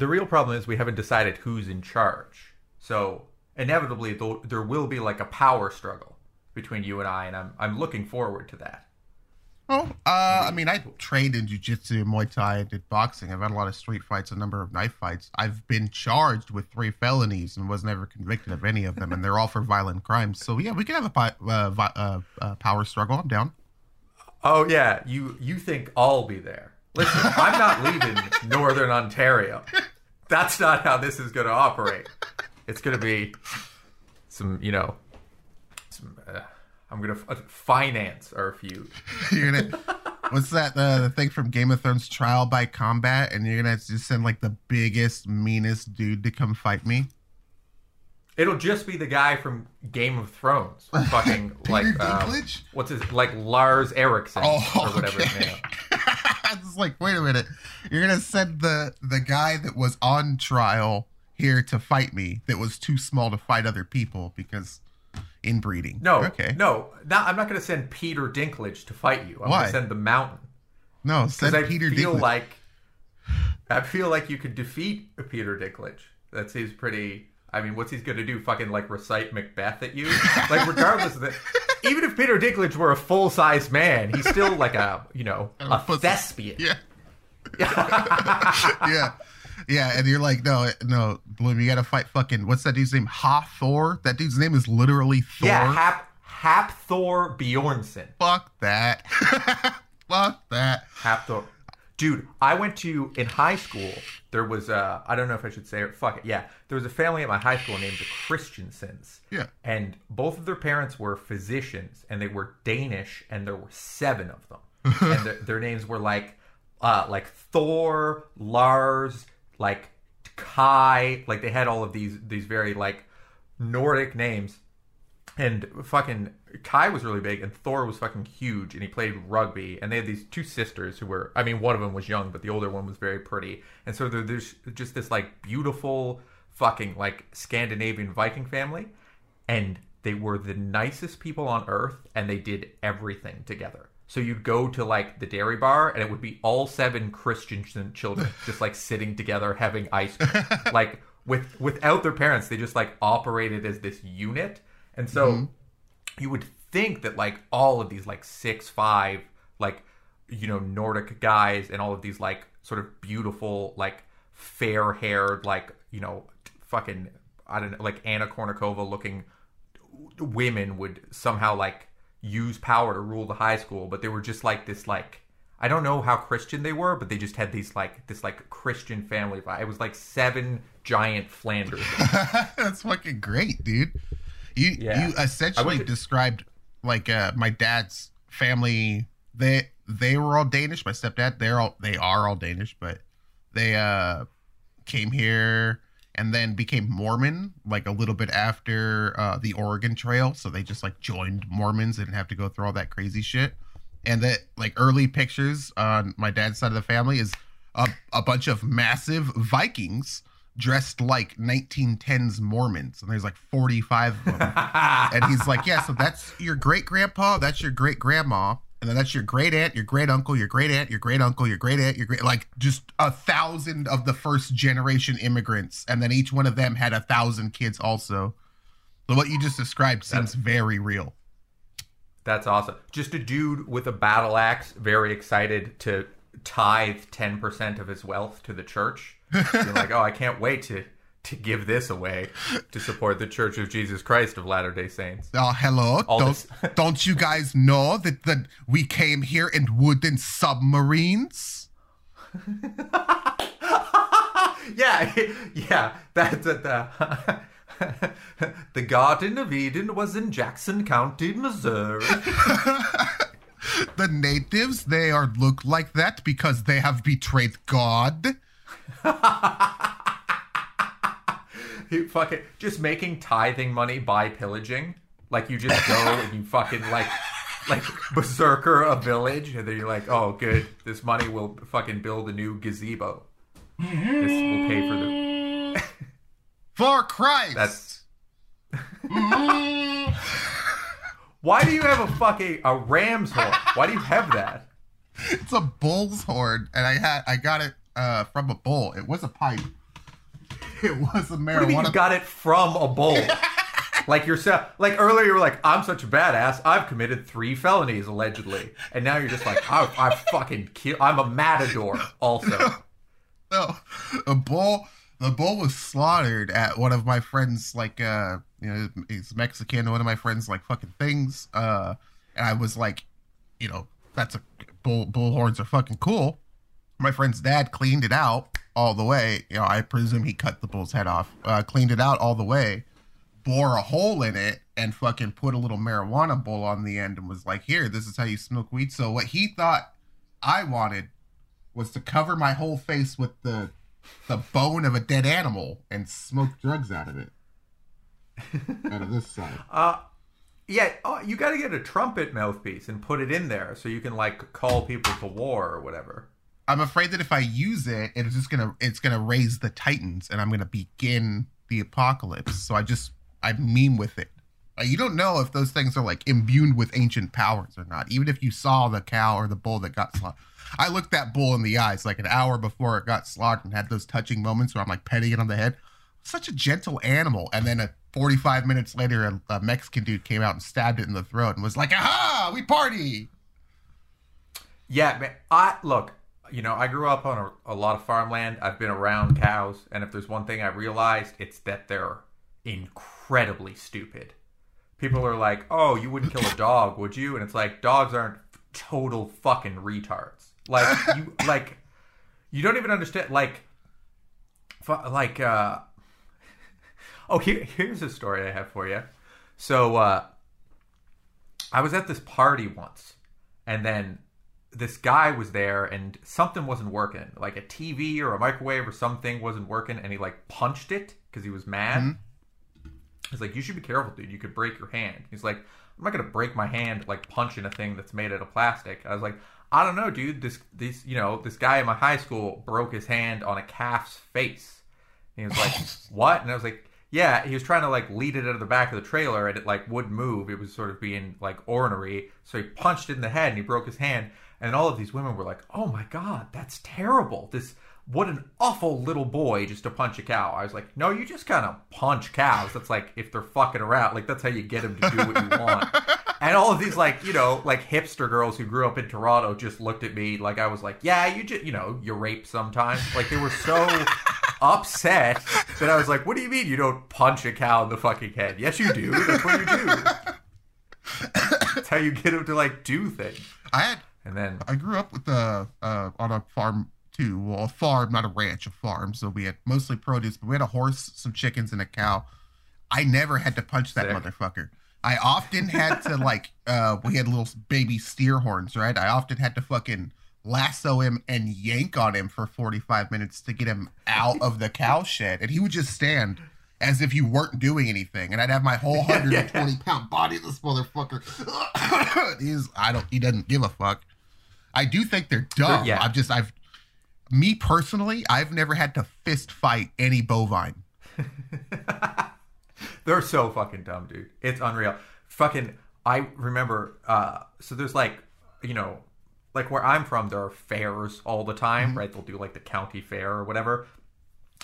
the real problem is we haven't decided who's in charge. So inevitably, there will be like a power struggle between you and I, and I'm I'm looking forward to that. Well, uh, I mean, I trained in jujitsu, Muay Thai, and did boxing. I've had a lot of street fights, a number of knife fights. I've been charged with three felonies and was never convicted of any of them, and they're all for violent crimes. So yeah, we can have a uh, vi- uh, uh, power struggle. I'm down. Oh yeah, you you think I'll be there? Listen, I'm not leaving Northern Ontario. That's not how this is going to operate. It's going to be some, you know, some. Uh, I'm going to f- finance our feud. You're gonna, what's that? Uh, the thing from Game of Thrones, Trial by Combat, and you're gonna just send like the biggest, meanest dude to come fight me. It'll just be the guy from Game of Thrones, fucking like um, what's his like Lars Erickson Oh, or whatever his okay. name. it's like, wait a minute. You're gonna send the the guy that was on trial here to fight me that was too small to fight other people because inbreeding. No, Okay. no, not, I'm not going to send Peter Dinklage to fight you. I'm Why? going to send the Mountain. No, send I Peter feel Dinklage. like I feel like you could defeat Peter Dinklage. That seems pretty. I mean, what's he's going to do? Fucking like recite Macbeth at you? like, regardless of that, even if Peter Dinklage were a full size man, he's still like a you know A thespian. yeah. yeah. Yeah, and you're like, no, no, Bloom, you gotta fight fucking what's that dude's name? Hathor? That dude's name is literally Thor. Yeah, Hap Hap Thor Bjornson. Fuck that. Fuck that. Hapthor. Dude, I went to in high school. There was a I don't know if I should say it. Fuck it. Yeah, there was a family at my high school named the Christiansens. Yeah. and both of their parents were physicians, and they were Danish, and there were seven of them, and their, their names were like, uh, like Thor, Lars, like Kai, like they had all of these these very like Nordic names and fucking Kai was really big, and Thor was fucking huge, and he played rugby. And they had these two sisters who were, I mean, one of them was young, but the older one was very pretty. And so there's just this like beautiful fucking like Scandinavian Viking family, and they were the nicest people on earth, and they did everything together. So you'd go to like the dairy bar, and it would be all seven Christian children just like sitting together having ice cream, like with without their parents. They just like operated as this unit. And so mm-hmm. you would think that like all of these like six five like you know Nordic guys and all of these like sort of beautiful like fair haired like you know fucking I don't know like Anna Kournikova looking women would somehow like use power to rule the high school, but they were just like this like I don't know how Christian they were, but they just had these like this like Christian family vibe. It was like seven giant Flanders. That's fucking great, dude. You Yeah. you essentially to- described like uh my dad's family. They they were all Danish. My stepdad, they're all they are all Danish, but they uh came here and then became Mormon like a little bit after uh the Oregon Trail. So they just like joined Mormons and have to go through all that crazy shit. And that like early pictures on my dad's side of the family is a, a bunch of massive Vikings dressed like 1910s Mormons, and there's like 45 of them. and he's like, "Yeah, so that's your great grandpa, that's your great grandma, and then that's your great aunt, your great uncle, your great aunt, your great uncle, your great aunt, your great like just a thousand of the first generation immigrants, and then each one of them had a thousand kids also. So what you just described seems very real. That's awesome. Just a dude with a battle axe, very excited to tithe ten percent of his wealth to the church. Being like, oh, I can't wait to to give this away to support the Church of Jesus Christ of Latter Day Saints. Oh, hello. All Don't, don't you guys know that, that we came here in wooden submarines? yeah, yeah. That's it. The, the Garden of Eden was in Jackson County, Missouri. The natives, they are look like that because they have betrayed God. You fucking just making tithing money by pillaging. Like you just go and you fucking like like berserker a village, and then you're like, oh, good, this money will fucking build a new gazebo. This will pay for the. For Christ! That's. Why do you have a fucking a ram's horn? Why do you have that? It's a bull's horn, and I had I got it uh, from a bull. It was a pipe, It was a What do you you marijuana. got it from a bowl? like yourself. Like earlier, you were like, "I'm such a badass. I've committed three felonies allegedly," and now you're just like, "I, I fucking kill. I'm a matador." Also, no, a bull. The bull was slaughtered at one of my friends, like uh, you know, he's Mexican. One of my friends, like fucking things. Uh, and I was like, you know, that's a bull. Bull horns are fucking cool. My friend's dad cleaned it out all the way. You know, I presume he cut the bull's head off. Uh, cleaned it out all the way, bore a hole in it, and fucking put a little marijuana bowl on the end, and was like, "Here, this is how you smoke weed." So what he thought I wanted was to cover my whole face with the the bone of a dead animal and smoke drugs out of it. out of this side. uh, yeah, oh, you got to get a trumpet mouthpiece and put it in there so you can like call people to war or whatever. I'm afraid that if I use it, it's just gonna it's gonna raise the titans, and I'm gonna begin the apocalypse. So I just I meme with it. Uh, You don't know if those things are like imbued with ancient powers or not. Even if you saw the cow or the bull that got slaughtered. I looked that bull in the eyes like an hour before it got slaughtered and had those touching moments where I'm like petting it on the head. Such a gentle animal. And then a 45 minutes later, a, a Mexican dude came out and stabbed it in the throat and was like, "Aha, we party!" Yeah, man. I look. You know, I grew up on a, a lot of farmland. I've been around cows, and if there's one thing I realized, it's that they're incredibly stupid. People are like, "Oh, you wouldn't kill a dog, would you?" And it's like, dogs aren't total fucking retards. Like you, like you don't even understand. Like, like, uh, oh, here, here's a story I have for you. So, uh, I was at this party once, and then this guy was there and something wasn't working. Like a tv or a microwave or something wasn't working and he like punched it because he was mad. Mm-hmm. He's like you should be careful dude. You could break your hand. He's like i'm not gonna break my hand like punching a thing that's made out of plastic. I was like i don't know dude. This this you know this guy in my high school broke his hand on a calf's face. And he was like what? And i was like yeah. He was trying to like lead it out of the back of the trailer and it like wouldn't move. It was sort of being like ornery. So he punched it in the head and he broke his hand and all of these women were like oh my god that's terrible. This what an awful little boy just to punch a cow. I was like no you just kind of punch cows. That's like if they're fucking around like that's how you get them to do what you want. And all of these like you know like hipster girls who grew up in toronto just looked at me like i was like yeah you just you know you rape sometimes. Like they were so upset that i was like what do you mean you don't punch a cow in the fucking head? Yes you do. That's what you do. That's how you get them to like do things. I had and then I grew up with a uh, on a farm too. Well, a farm, not a ranch, a farm. So we had mostly produce, but we had a horse, some chickens, and a cow. I never had to punch that Sick. motherfucker. I often had to like uh we had little baby steer horns, right? I often had to fucking lasso him and yank on him for 45 minutes to get him out of the cow shed. And he would just stand as if you weren't doing anything. And I'd have my whole 120 pound body, this motherfucker. He's I don't he doesn't give a fuck. I do think they're dumb. yeah. I've just I've me personally, I've never had to fist fight any bovine. They're so fucking dumb, dude. It's unreal. Fucking, I remember. uh So there's like, you know, like where I'm from, there are fairs all the time, right? They'll do like the county fair or whatever.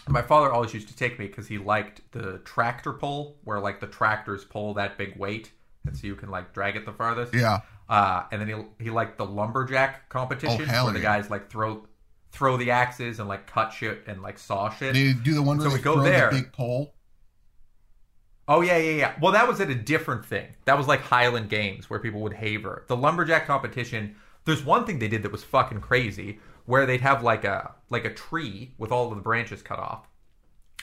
My father always used to take me because he liked the tractor pull, where like the tractors pull that big weight, and so you can like drag it the farthest. Yeah. Uh, and then he he liked the lumberjack competition, Oh, where the yeah. guys like throw throw the axes and like cut shit and like saw shit. They do the one where So we go throw there. the big pole. Oh yeah, yeah, yeah. Well, that was at a different thing. That was like Highland Games where people would haver. The lumberjack competition. There's one thing they did that was fucking crazy, where they'd have like a like a tree with all of the branches cut off,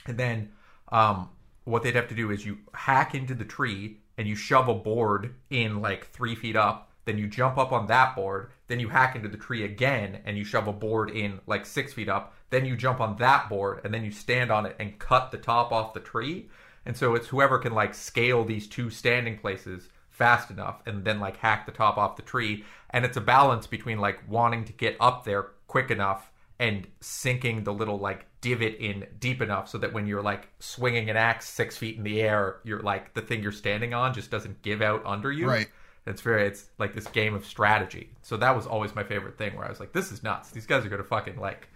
and then um, what they'd have to do is you hack into the tree and you shove a board in like three feet up. Then you jump up on that board. Then you hack into the tree again and you shove a board in like six feet up. Then you jump on that board and then you stand on it and cut the top off the tree. And so it's whoever can like scale these two standing places fast enough and then like hack the top off the tree. And it's a balance between like wanting to get up there quick enough and sinking the little like divot in deep enough so that when you're like swinging an axe six feet in the air, you're like the thing you're standing on just doesn't give out under you. Right. It's very, it's like this game of strategy. So that was always my favorite thing where I was like, this is nuts. These guys are going to fucking like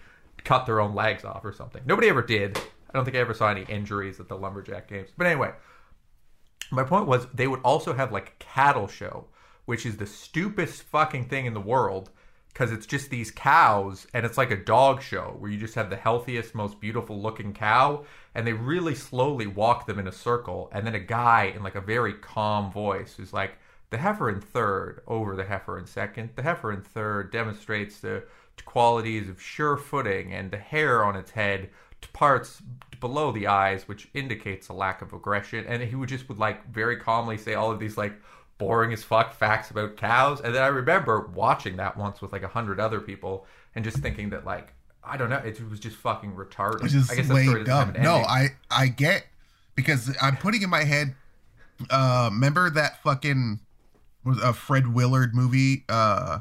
cut their own legs off or something. Nobody ever did. I don't think I ever saw any injuries at the lumberjack games. But anyway, my point was they would also have like a cattle show, which is the stupidest fucking thing in the world because it's just these cows and it's like a dog show where you just have the healthiest, most beautiful looking cow and they really slowly walk them in a circle. And then a guy in like a very calm voice who's like, the heifer in third over the heifer in second. The heifer in third demonstrates the qualities of sure footing and the hair on its head to parts below the eyes, which indicates a lack of aggression. And he would just would like very calmly say all of these like boring as fuck facts about cows. And then I remember watching that once with like a hundred other people and just thinking that like I don't know, it was just fucking retarded. It's just I guess way that story doesn't dumb. No. I I get because I'm putting in my head. Uh, remember that fucking was a Fred Willard movie? Uh,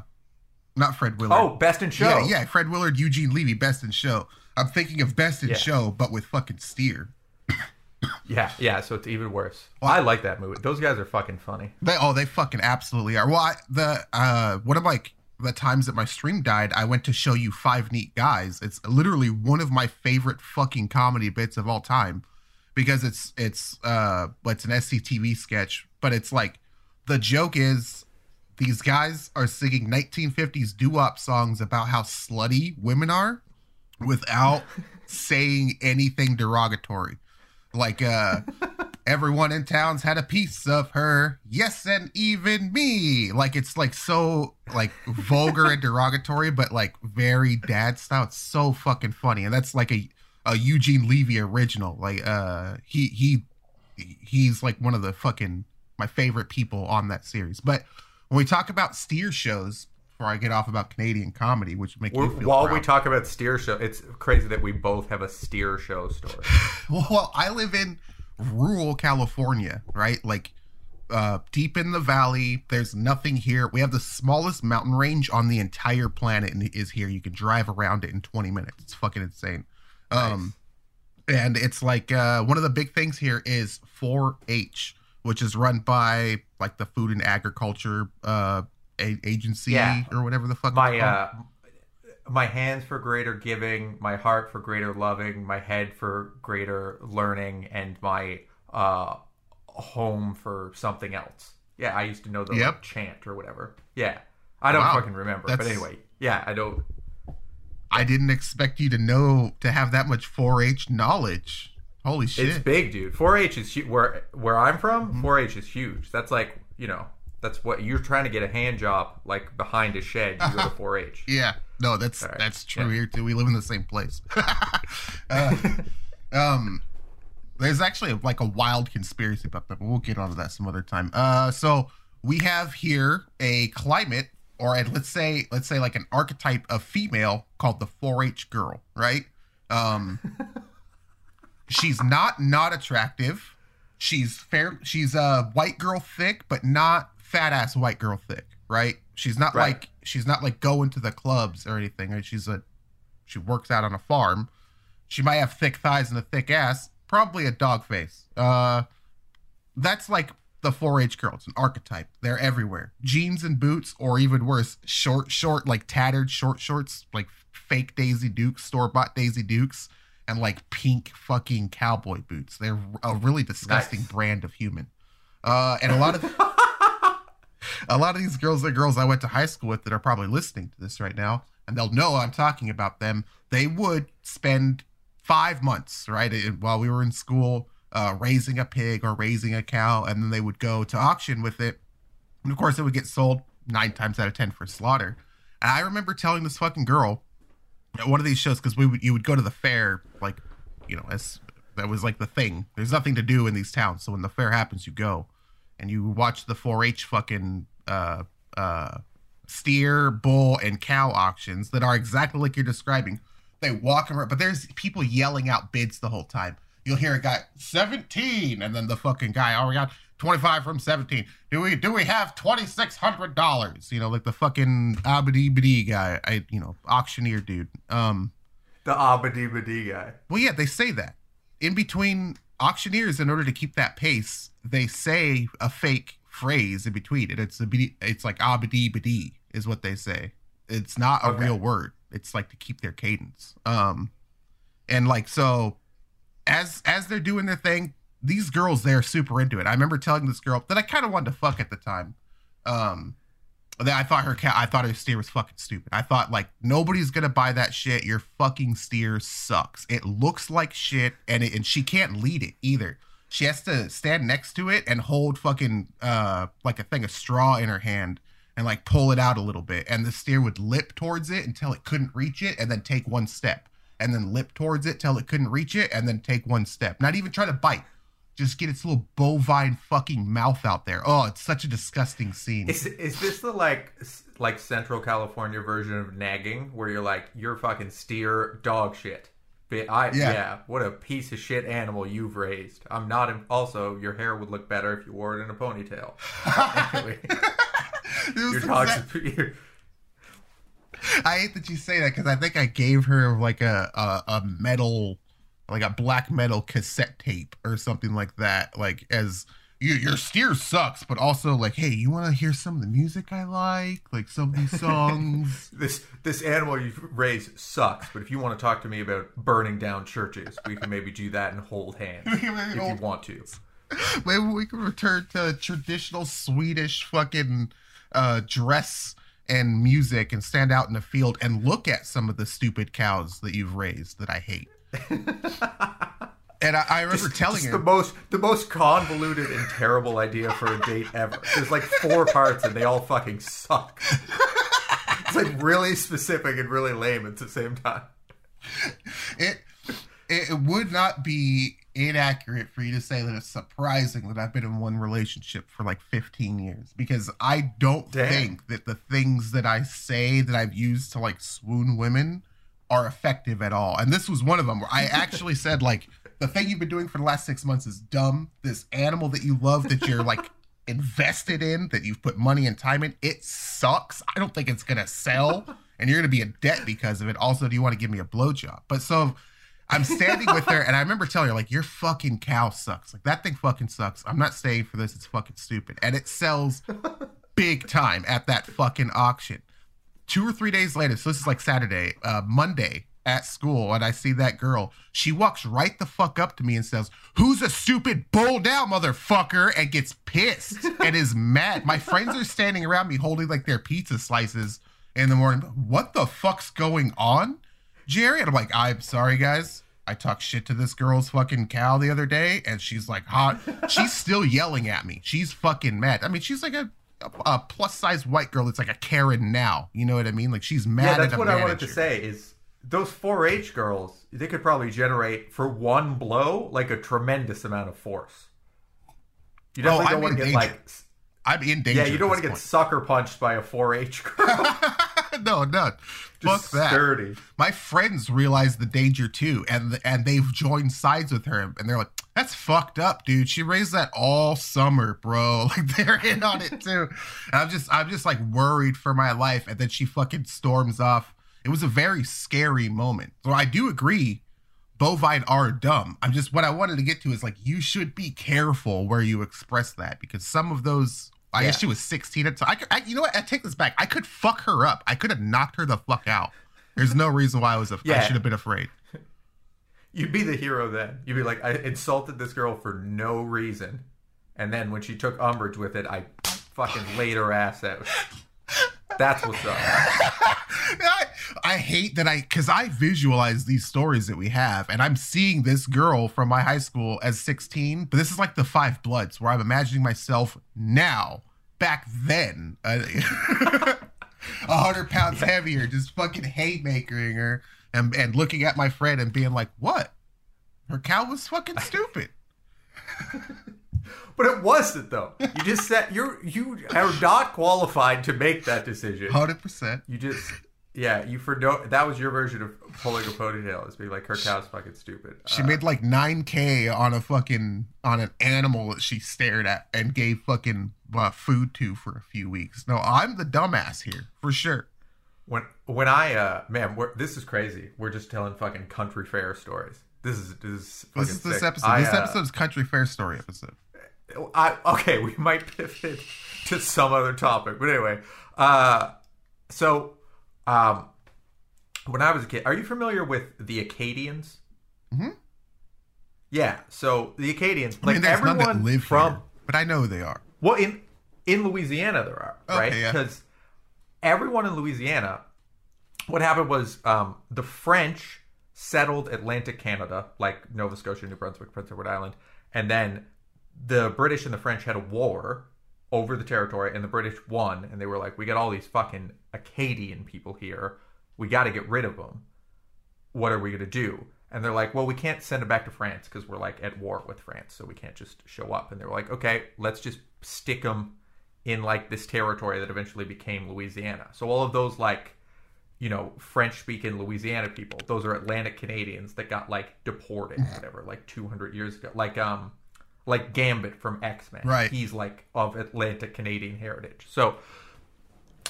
not Fred Willard. oh, best in show. yeah, yeah, Fred Willard, Eugene Levy, Best in Show. I'm thinking of Best in Yeah. Show, but with fucking steer. yeah, yeah. So it's even worse. I like that movie. Those guys are fucking funny. They oh they fucking absolutely are. Well, I, the uh one of like the times that my stream died, I went to show you Five Neat Guys. It's literally one of my favorite fucking comedy bits of all time because it's it's uh it's an SCTV sketch, but it's like the joke is these guys are singing 1950s doo-wop songs about how slutty women are without saying anything derogatory. Like uh everyone in town's had a piece of her. Yes, and even me. Like it's like so like vulgar and derogatory, but like very dad style. It's so fucking funny. And that's like a a Eugene Levy original. Like uh he he he's like one of the fucking my favorite people on that series. But when we talk about steer shows, before I get off about Canadian comedy, which make We're, you feel while proud. we talk about steer show, it's crazy that we both have a steer show story. Well, I live in rural California, right? Like uh, deep in the valley. There's nothing here. We have the smallest mountain range on the entire planet, and it is here. You can drive around it in 20 minutes. It's fucking insane. Um, and it's like uh, one of the big things here is 4-H, which is run by like the Food and Agriculture uh, a- Agency Yeah. or whatever the fuck. my uh my hands for greater giving my heart for greater loving my head for greater learning and my uh home for something else yeah i used to know the like, chant or whatever yeah i don't Wow. fucking remember but anyway yeah i don't I didn't expect you to know to have that much 4-H knowledge. Holy shit! it's big dude 4-h is hu- where where i'm from Mm-hmm. 4-h is huge that's like you know that's what you're trying to get a hand job like behind a shed you go to 4-h Yeah, no, that's right. that's true Yeah. here too. We live in the same place. uh, um, there's actually like a wild conspiracy about that, but we'll get onto that some other time. Uh, so we have here a climate, or a, let's say, let's say like an archetype of female called the 4-H girl, right? Um, she's not not attractive. She's fair. She's a white girl thick, but not fat ass white girl thick, right? She's not Right. like she's not like going to the clubs or anything. She's a she works out on a farm. She might have thick thighs and a thick ass, probably a dog face. Uh, that's like the 4-H girl. It's an archetype. They're everywhere. Jeans and boots, or even worse, short, short, like tattered short shorts, like fake Daisy Dukes, store bought Daisy Dukes, and like pink fucking cowboy boots. They're a really disgusting Nice. brand of human. Uh, and a lot of a lot of these girls are girls I went to high school with that are probably listening to this right now, and they'll know I'm talking about them. They would spend five months, right, while we were in school, uh, raising a pig or raising a cow, and then they would go to auction with it. And of course, it would get sold nine times out of ten for slaughter. And I remember telling this fucking girl one of these shows because we would you would go to the fair like you know as that was like the thing. There's nothing to do in these towns, so when the fair happens, you go and you watch the 4-H fucking uh uh steer, bull, and cow auctions that are exactly like you're describing. They walk around, but there's people yelling out bids the whole time. You'll hear a guy 17, and then the fucking guy, oh, we got 25 from 17. Do we do we have twenty six hundred dollars? You know, like the fucking Abadibidi guy, I you know, auctioneer dude. Um the abadibadi guy well, yeah, they say that. In between auctioneers, in order to keep that pace, they say a fake phrase in between it. It's a it's like abadibadi is what they say. It's not a Okay. real word. It's like to keep their cadence. Um, and like so, as as they're doing their thing, these girls they're super into it. I remember telling this girl that I kind of wanted to fuck at the time. Um, that I thought her cat, I thought her steer was fucking stupid. I thought like nobody's gonna buy that shit. Your fucking steer sucks. It looks like shit, and it, and she can't lead it either. She has to stand next to it and hold fucking uh like a thing of straw in her hand and like pull it out a little bit, and the steer would lip towards it until it couldn't reach it, and then take one step, and then lip towards it till it couldn't reach it, and then take one step. Not even try to bite just get its little bovine fucking mouth out there. Oh, it's such a disgusting scene. Is is this the like like Central California version of nagging, where you're like you're fucking steer dog shit? I Yeah. yeah. what a piece of shit animal you've raised. I'm not. In, also, your hair would look better if you wore it in a ponytail. anyway, your exact- dog's. Your, I hate that you say that because I think I gave her like a, a a metal, like a black metal cassette tape or something like that. Like as you, your steer sucks, but also like, hey, you want to hear some of the music I like, like some of these songs. this this animal you've raised sucks. But if you want to talk to me about burning down churches, we can maybe do that and hold hands if you want to. Maybe we can return to traditional Swedish fucking uh, dress and music and stand out in the field and look at some of the stupid cows that you've raised that I hate. and I, I remember telling Just the most the most convoluted and terrible idea for a date ever. There's like four parts and they all fucking suck. it's like really specific and really lame at the same time. it, it would not be inaccurate for you to say that it's surprising that I've been in one relationship for like 15 years because I don't Damn. think that the things that I say that I've used to like swoon women are effective at all. And this was one of them where I actually said like the thing you've been doing for the last 6 months is dumb. This animal that you love that you're like invested in that you've put money and time in, it sucks. I don't think it's going to sell and you're going to be in debt because of it. Also, do you want to give me a blowjob? But so I'm standing with her, and I remember telling her, like, your fucking cow sucks. Like, that thing fucking sucks. I'm not staying for this. It's fucking stupid. And it sells big time at that fucking auction. Two or three days later, so this is like Saturday, uh, Monday at school, and I see that girl. She walks right the fuck up to me and says, Who's a stupid bull down, motherfucker? And gets pissed and is mad. My friends are standing around me holding like their pizza slices in the morning. What the fuck's going on? Jerry. And I'm like, I'm sorry, guys. I talked shit to this girl's fucking cow the other day, and she's like hot. she's still yelling at me. She's fucking mad. I mean, she's like a, a, a plus size white girl that's like a Karen now. You know what I mean? Like she's mad Yeah, that's what I wanted to say is those 4-H girls, they could probably generate for one blow like a tremendous amount of force. You Oh, definitely I'm don't want to get danger. like I'm in danger. yeah, you don't want to get sucker punched by a 4-H girl. no, no. Fuck that. sturdy. My friends realize the danger too, and and they've joined sides with her, and they're like, "That's fucked up, dude. She raised that all summer, bro. Like they're in on it too." And I'm just, I'm just like worried for my life, and then she fucking storms off. It was a very scary moment. So I do agree, bovine are dumb. I'm just what I wanted to get to is like you should be careful where you express that because some of those. I Yeah. guess she was 16 at the time. I, I, you know what? I take this back. I could fuck her up. I could have knocked her the fuck out. There's no reason why I was. Af- I Yeah. should have been afraid. You'd be the hero then. You'd be like, I insulted this girl for no reason. And then when she took umbrage with it, I fucking laid her ass out. That's what's up. I, I hate that I because I visualize these stories that we have, and I'm seeing this girl from my high school as 16. But this is like the Five Bloods, where I'm imagining myself now, back then, a hundred pounds heavier, just fucking haymakering her, and and looking at my friend and being like, "What? Her cow was fucking stupid." But it wasn't though. You just said you're you are not qualified to make that decision. Hundred percent. You just yeah, you for no that was your version of pulling a ponytail is being like her cow's fucking stupid. She Uh, made like 9k on a fucking on an animal that she stared at and gave fucking uh, food to for a few weeks. No, I'm the dumbass here for sure. when when I uh man, we're, this is crazy. We're just telling fucking country fair stories. This is this is fucking This is this sick. episode. I, this uh, episode's country fair story episode. I okay, we might pivot to some other topic, but anyway, uh, so um, when I was a kid, are you familiar with the Acadians? Hmm. Yeah. So the Acadians, I like mean, there's everyone that live from here, but I know who they are. well in in Louisiana there are Okay, right yeah. because everyone in Louisiana. What happened was um, the French settled Atlantic Canada, like Nova Scotia, New Brunswick, Prince Edward Island, and then the British and the French had a war over the territory, and the British won, and they were like, "We got all these fucking Acadian people here. We got to get rid of them. What are we gonna do?" And they're like, "Well, we can't send them back to France because we're like at war with France, so we can't just show up." And they were like, "Okay, let's just stick them in like this territory that eventually became Louisiana." So all of those like you know, French speaking Louisiana people. Those are Atlantic Canadians that got like deported, whatever, like 200 years ago. Like, um, like Gambit from X Men. Right. He's like of Atlantic Canadian heritage. So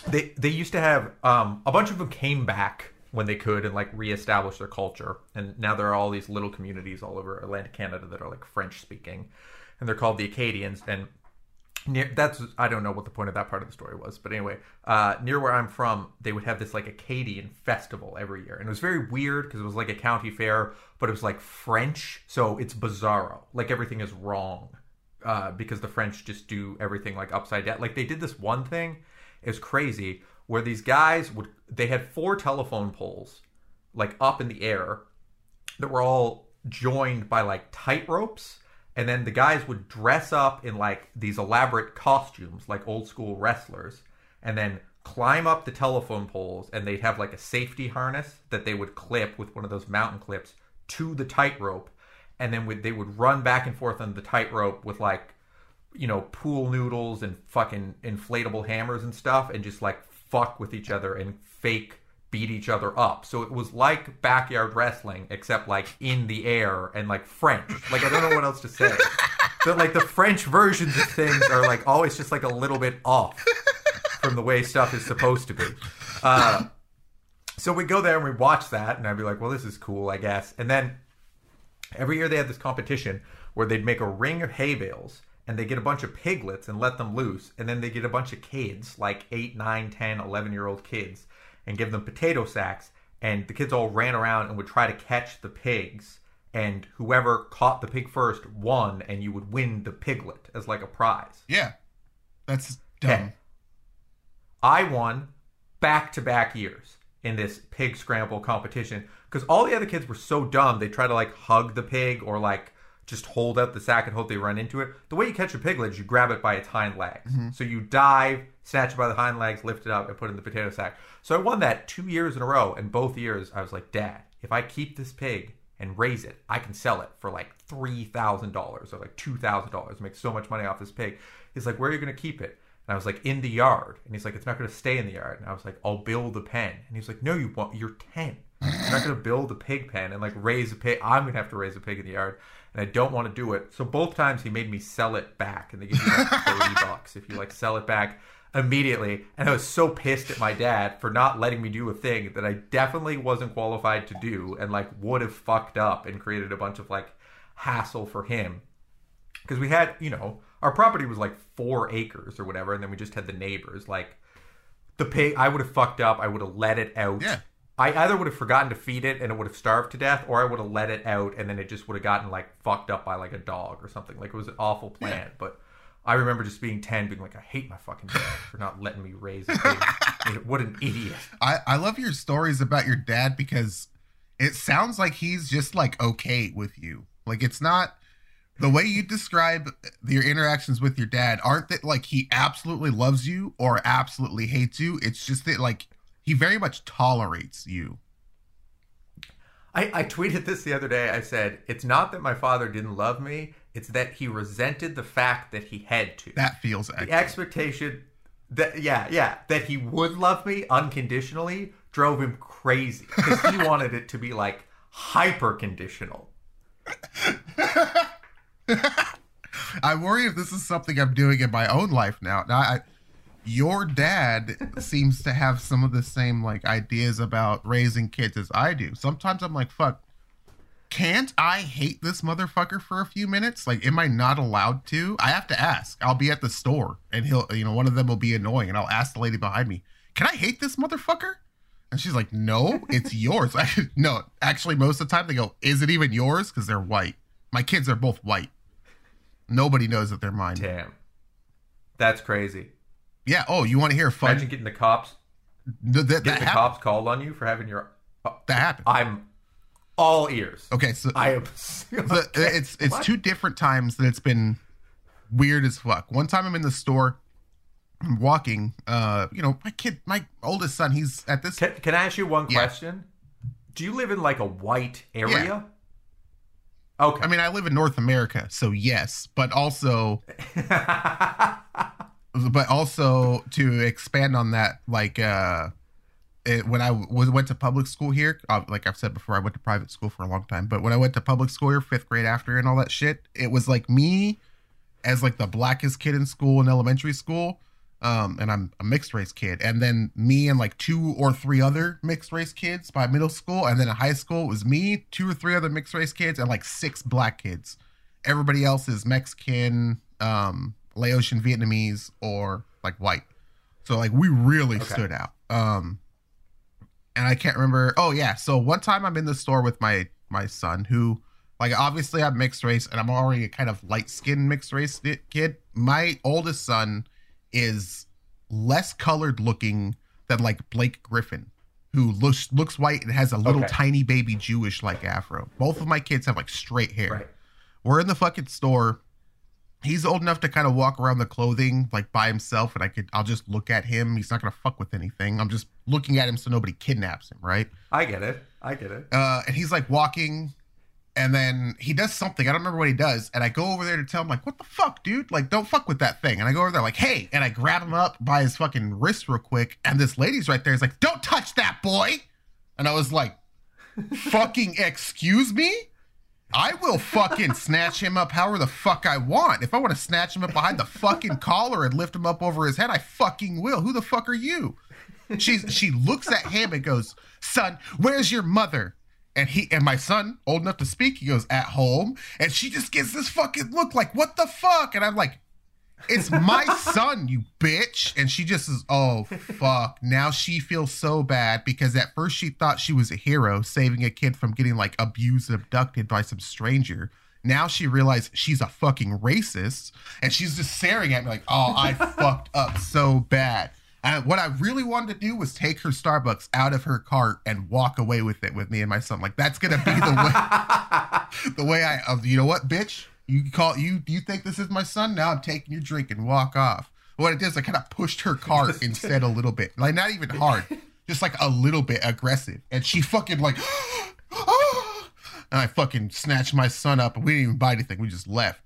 they they used to have um a bunch of them came back when they could and like reestablish their culture. And now there are all these little communities all over Atlantic Canada that are like French speaking, and they're called the Acadians. And near that's I don't know what the point of that part of the story was, but anyway, uh, near where I'm from, they would have this like Acadian festival every year, and it was very weird because it was like a county fair, but it was like French, so it's bizarro. Like everything is wrong uh, because the French just do everything like upside down. Like they did this one thing, it was crazy, where these guys would they had four telephone poles like up in the air that were all joined by like tight ropes and then the guys would dress up in like these elaborate costumes like old school wrestlers and then climb up the telephone poles and they'd have like a safety harness that they would clip with one of those mountain clips to the tightrope. And then would, they would run back and forth on the tightrope with like you know pool noodles and fucking inflatable hammers and stuff and just like fuck with each other and fake beat each other up. So it was like backyard wrestling, except like in the air and like French. Like I don't know what else to say. But like the French versions of things are like always just like a little bit off from the way stuff is supposed to be. Uh, so we go there and we watch that, and I'd be like, well, this is cool, I guess. And then every year they had this competition where they'd make a ring of hay bales and they get a bunch of piglets and let them loose and then they get a bunch of kids like 8 9 10 11 year old kids and give them potato sacks and the kids all ran around and would try to catch the pigs and whoever caught the pig first won and you would win the piglet as like a prize Yeah, that's dumb. Okay. I won back to back years in this pig scramble competition because all the other kids were so dumb they try to like hug the pig or like just hold out the sack and hope they run into it. The way you catch a piglet is you grab it by its hind legs. Mm-hmm. So you dive, snatch it by the hind legs, lift it up, and put it in the potato sack. So I won that two years in a row, and both years I was like, Dad, if I keep this pig and raise it, I can sell it for like three thousand dollars or like two thousand dollars. Make so much money off this pig. He's like, Where are you gonna keep it? And I was like, in the yard. And he's like, it's not going to stay in the yard. And I was like, I'll build a pen. And he's like, no, you won't. You're 10. You're not going to build a pig pen and like raise a pig. I'm going to have to raise a pig in the yard. And I don't want to do it. So both times he made me sell it back. And they give you like 30 bucks if you like sell it back immediately. And I was so pissed at my dad for not letting me do a thing that I definitely wasn't qualified to do and like would have fucked up and created a bunch of like hassle for him because we had you know our property was like four acres or whatever and then we just had the neighbors like the pig i would have fucked up i would have let it out Yeah. i either would have forgotten to feed it and it would have starved to death or i would have let it out and then it just would have gotten like fucked up by like a dog or something like it was an awful plan but i remember just being 10 being like i hate my fucking dad for not letting me raise a kid. What an idiot I, I love your stories about your dad because it sounds like he's just like okay with you. Like it's not the way you describe your interactions with your dad aren't that like he absolutely loves you or absolutely hates you. It's just that like he very much tolerates you. I, I tweeted this the other day. I said, It's not that my father didn't love me, it's that he resented the fact that he had to. That feels the expectation that, yeah, yeah, that he would love me unconditionally drove him crazy because he wanted it to be like hyper conditional. I worry if this is something I'm doing in my own life now. Now, I, your dad seems to have some of the same like ideas about raising kids as I do. Sometimes I'm like, fuck, can't I hate this motherfucker for a few minutes? Like, am I not allowed to? I have to ask. I'll be at the store and he'll, you know, one of them will be annoying and I'll ask the lady behind me, can I hate this motherfucker? And she's like, no, it's yours. I, no, actually, most of the time they go, is it even yours? Because they're white. My kids are both white. Nobody knows that they're mine. Damn. That's crazy. Yeah. Oh, you want to hear a fun? Imagine getting the cops Th- that, that, getting the hap- cops called on you for having your. that happened. I'm all ears. Okay, so I am. the, it's it's What? two different times that it's been weird as fuck. One time I'm in the store, I'm walking. Uh, you know, my kid, my oldest son, he's at this. Can, can I ask you one Yeah. question? Do you live in like a white area? Okay. I mean, I live in North America, so yes, but also, but also to expand on that, like, uh, it, when I was went to public school here, uh, like I've said before, I went to private school for a long time. But when I went to public school here, fifth grade after, and all that shit, it was like me as like the blackest kid in school in elementary school. Um, and I'm a mixed race kid, and then me and like two or three other mixed race kids by middle school, and then in high school it was me, two or three other mixed race kids, and like six black kids. Everybody else is Mexican, um, Laotian, Vietnamese, or like white. So like we really Okay. stood out. Um, and I can't remember. Oh yeah, so one time I'm in the store with my my son who, like, obviously I'm mixed race and I'm already a kind of light skinned mixed race kid. My oldest son is less colored looking than like Blake Griffin, who looks looks white and has a little Okay. tiny baby Jewish like afro. Both of my kids have like straight hair. right. We're in the fucking store. He's old enough to kind of walk around the clothing like by himself, and I could I'll just look at him. He's not gonna fuck with anything. I'm just looking at him so nobody kidnaps him, right? I get it. I get it. Uh, and he's like walking, and then he does something. I don't remember what he does. And I go over there to tell him like, "What the fuck, dude? Like, don't fuck with that thing." And I go over there like, "Hey!" And I grab him up by his fucking wrist real quick. And this lady's right there. Is like, "Don't touch that boy!" And I was like, "Fucking excuse me." I will fucking snatch him up however the fuck I want. If I want to snatch him up behind the fucking collar and lift him up over his head, I fucking will. Who the fuck are you? She's she looks at him and goes, "Son, where's your mother?" And he and my son, old enough to speak, he goes, "At home." And she just gives this fucking look like, "What the fuck?" And I'm like, "It's my son, you bitch." And she just is, "Oh fuck." Now she feels so bad because at first she thought she was a hero saving a kid from getting like abused and abducted by some stranger. Now she realized she's a fucking racist and she's just staring at me like, "Oh, I fucked up so bad." And what I really wanted to do was take her Starbucks out of her cart and walk away with it with me and my son. Like that's gonna be the way, the way I. Uh, you know what, bitch? You call you. Do you think this is my son? Now I'm taking your drink and walk off. What it did is I kind of pushed her cart instead a little bit, like not even hard, just like a little bit aggressive, and she fucking like. and I fucking snatched my son up, and we didn't even buy anything. We just left.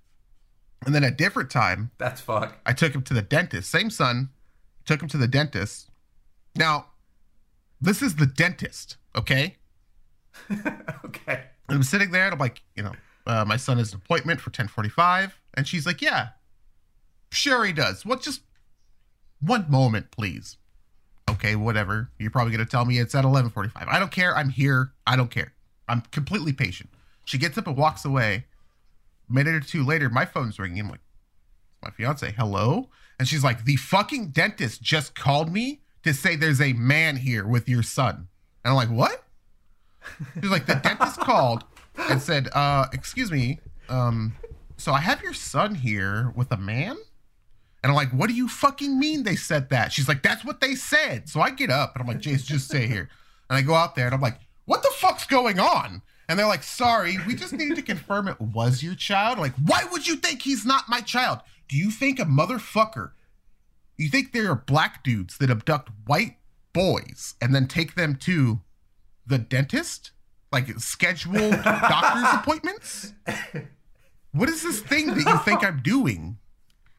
And then a different time, That's fuck. I took him to the dentist. Same son, took him to the dentist. Now, this is the dentist, okay? okay. And I'm sitting there and I'm like, you know, uh, my son has an appointment for 1045. And she's like, yeah, sure he does. What, just one moment, please. Okay, whatever. You're probably going to tell me it's at 1145. I don't care. I'm here. I don't care. I'm completely patient. She gets up and walks away. A minute or two later, my phone's ringing. I'm like, my fiance, hello? And she's like, the fucking dentist just called me to say there's a man here with your son. And I'm like, what? She's like, the dentist called and said, uh, excuse me, um, so I have your son here with a man? And I'm like, what do you fucking mean they said that? She's like, that's what they said. So I get up and I'm like, Jace, just stay here. And I go out there and I'm like, what the fuck's going on? And they're like, sorry, we just needed to confirm it was your child. Like, why would you think he's not my child? Do you think a motherfucker, you think there are black dudes that abduct white boys and then take them to the dentist? Like scheduled doctor's appointments? What is this thing that you think I'm doing?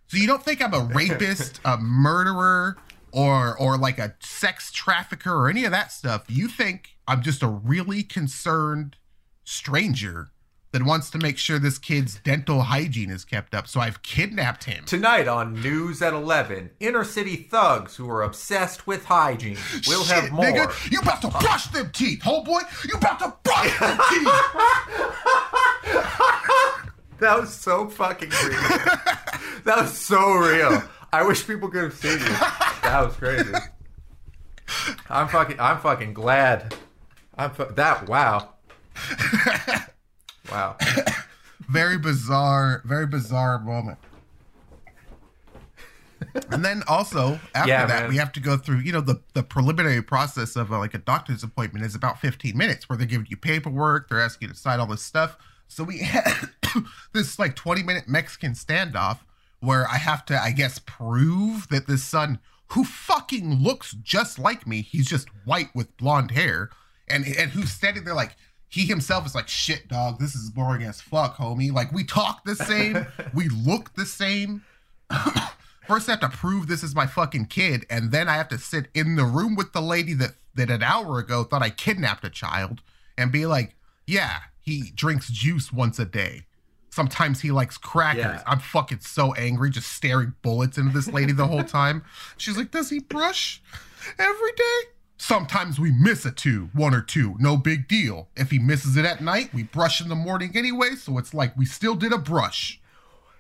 So you don't think I'm a rapist, a murderer, or or like a sex trafficker or any of that stuff. You think I'm just a really concerned stranger that wants to make sure this kid's dental hygiene is kept up. So I've kidnapped him. Tonight on News at 11, inner city thugs who are obsessed with hygiene. We'll Shit, have more. Nigga, you about to brush them teeth, homeboy. You about to brush them teeth. That was so fucking real. that was so real. I wish people could have seen you. That was crazy. I'm fucking. I'm fucking glad. I'm fu- that. Wow. Wow. very bizarre, very bizarre moment. and then also after Yeah, that, man. we have to go through. You know, the the preliminary process of uh, like a doctor's appointment is about fifteen minutes, where they're giving you paperwork, they're asking you to sign all this stuff. So we had this like twenty minute Mexican standoff where I have to, I guess, prove that this son who fucking looks just like me, he's just white with blonde hair, and and who's standing there like he himself is like shit dog this is boring as fuck homie. Like we talk the same we look the same. First i have to prove this is my fucking kid and then i have to sit in the room with the lady that that an hour ago thought i kidnapped a child and be like yeah he drinks juice once a day. Sometimes he likes crackers. Yeah. i'm fucking so angry just staring bullets into this lady the whole time. She's like does he brush every day Sometimes we miss a two, one or two, no big deal. If he misses it at night, we brush in the morning anyway, so it's like we still did a brush.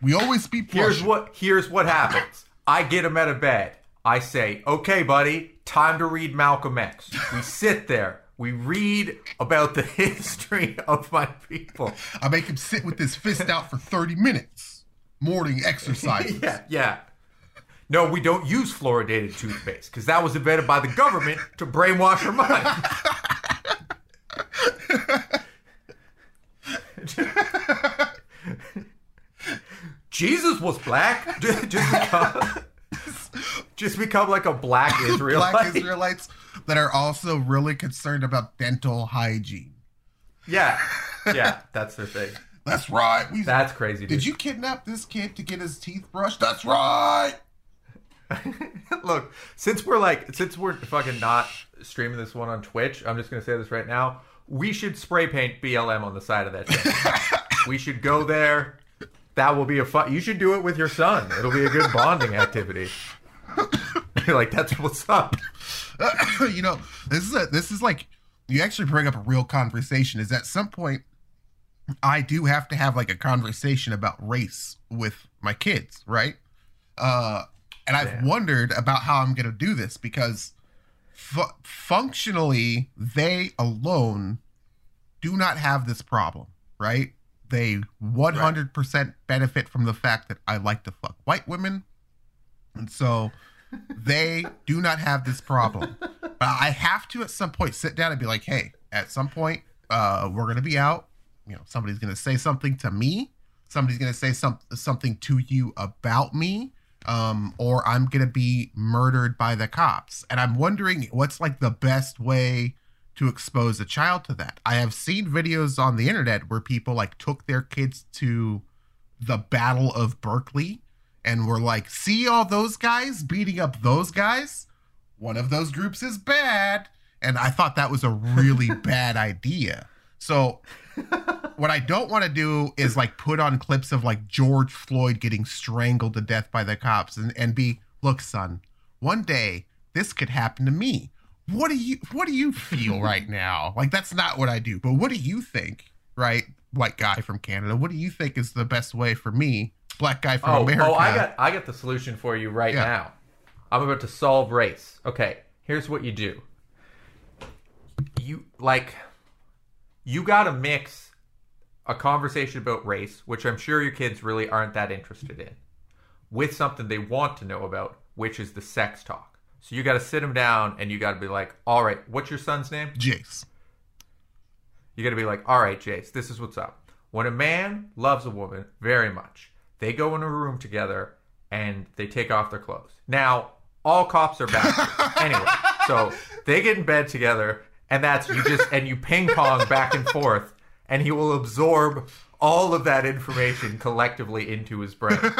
We always be brushing. Here's what here's what happens. I get him out of bed. I say, "Okay, buddy, time to read Malcolm X." We sit there. We read about the history of my people. I make him sit with his fist out for 30 minutes. Morning exercise. Yeah, yeah. No, we don't use fluoridated toothpaste because that was invented by the government to brainwash our mind. Jesus was black. Just, become, just become like a black Israelite. Black Israelites that are also really concerned about dental hygiene. Yeah, yeah, that's their thing. That's right. We, That's crazy. Dude. did you kidnap this kid to get his teeth brushed? That's right. Look, since we're like, since we're fucking not streaming this one on Twitch, I'm just gonna say this right now. We should spray paint BLM on the side of that shit. we should go there. That will be a fun. You should do it with your son. It'll be a good bonding activity. You're like, that's what's up. you know, this is a this is like you actually bring up a real conversation. Is at some point I do have to have like a conversation about race with my kids, right? Uh, and I've Yeah. wondered about how I'm going to do this because fu- functionally they alone do not have this problem, right? They 100% benefit from the fact that I like to fuck white women. And so they do not have this problem. But I have to at some point sit down and be like, hey, at some point, uh, we're gonna be out. You know, somebody's gonna say something to me. Somebody's gonna say some something to you about me. Um, or I'm gonna be murdered by the cops. And I'm wondering what's like the best way to expose a child to that. I have seen videos on the internet where people like took their kids to the Battle of Berkeley and were like, see all those guys beating up those guys? One of those groups is bad. And I thought that was a really bad idea. So what I don't want to do is like put on clips of like George Floyd getting strangled to death by the cops and, and be, look, son, one day this could happen to me. What do you what do you feel right now? Like that's not what I do. But what do you think, right? White guy from Canada. What do you think is the best way for me, black guy from Oh, America? oh, I got, I got the solution for you right Yeah. now. I'm about to solve race. Okay, here's what you do. You like, you got to mix a conversation about race, which I'm sure your kids really aren't that interested in, with something they want to know about, which is the sex talk. So you got to sit them down and you got to be like, all right, what's your son's name? Jace. You got to be like, all right, Jace, this is what's up. When a man loves a woman very much, they go in a room together and they take off their clothes. Now, all cops are bastards. anyway, so they get in bed together, and that's you just and you ping pong back and forth, and he will absorb all of that information collectively into his brain.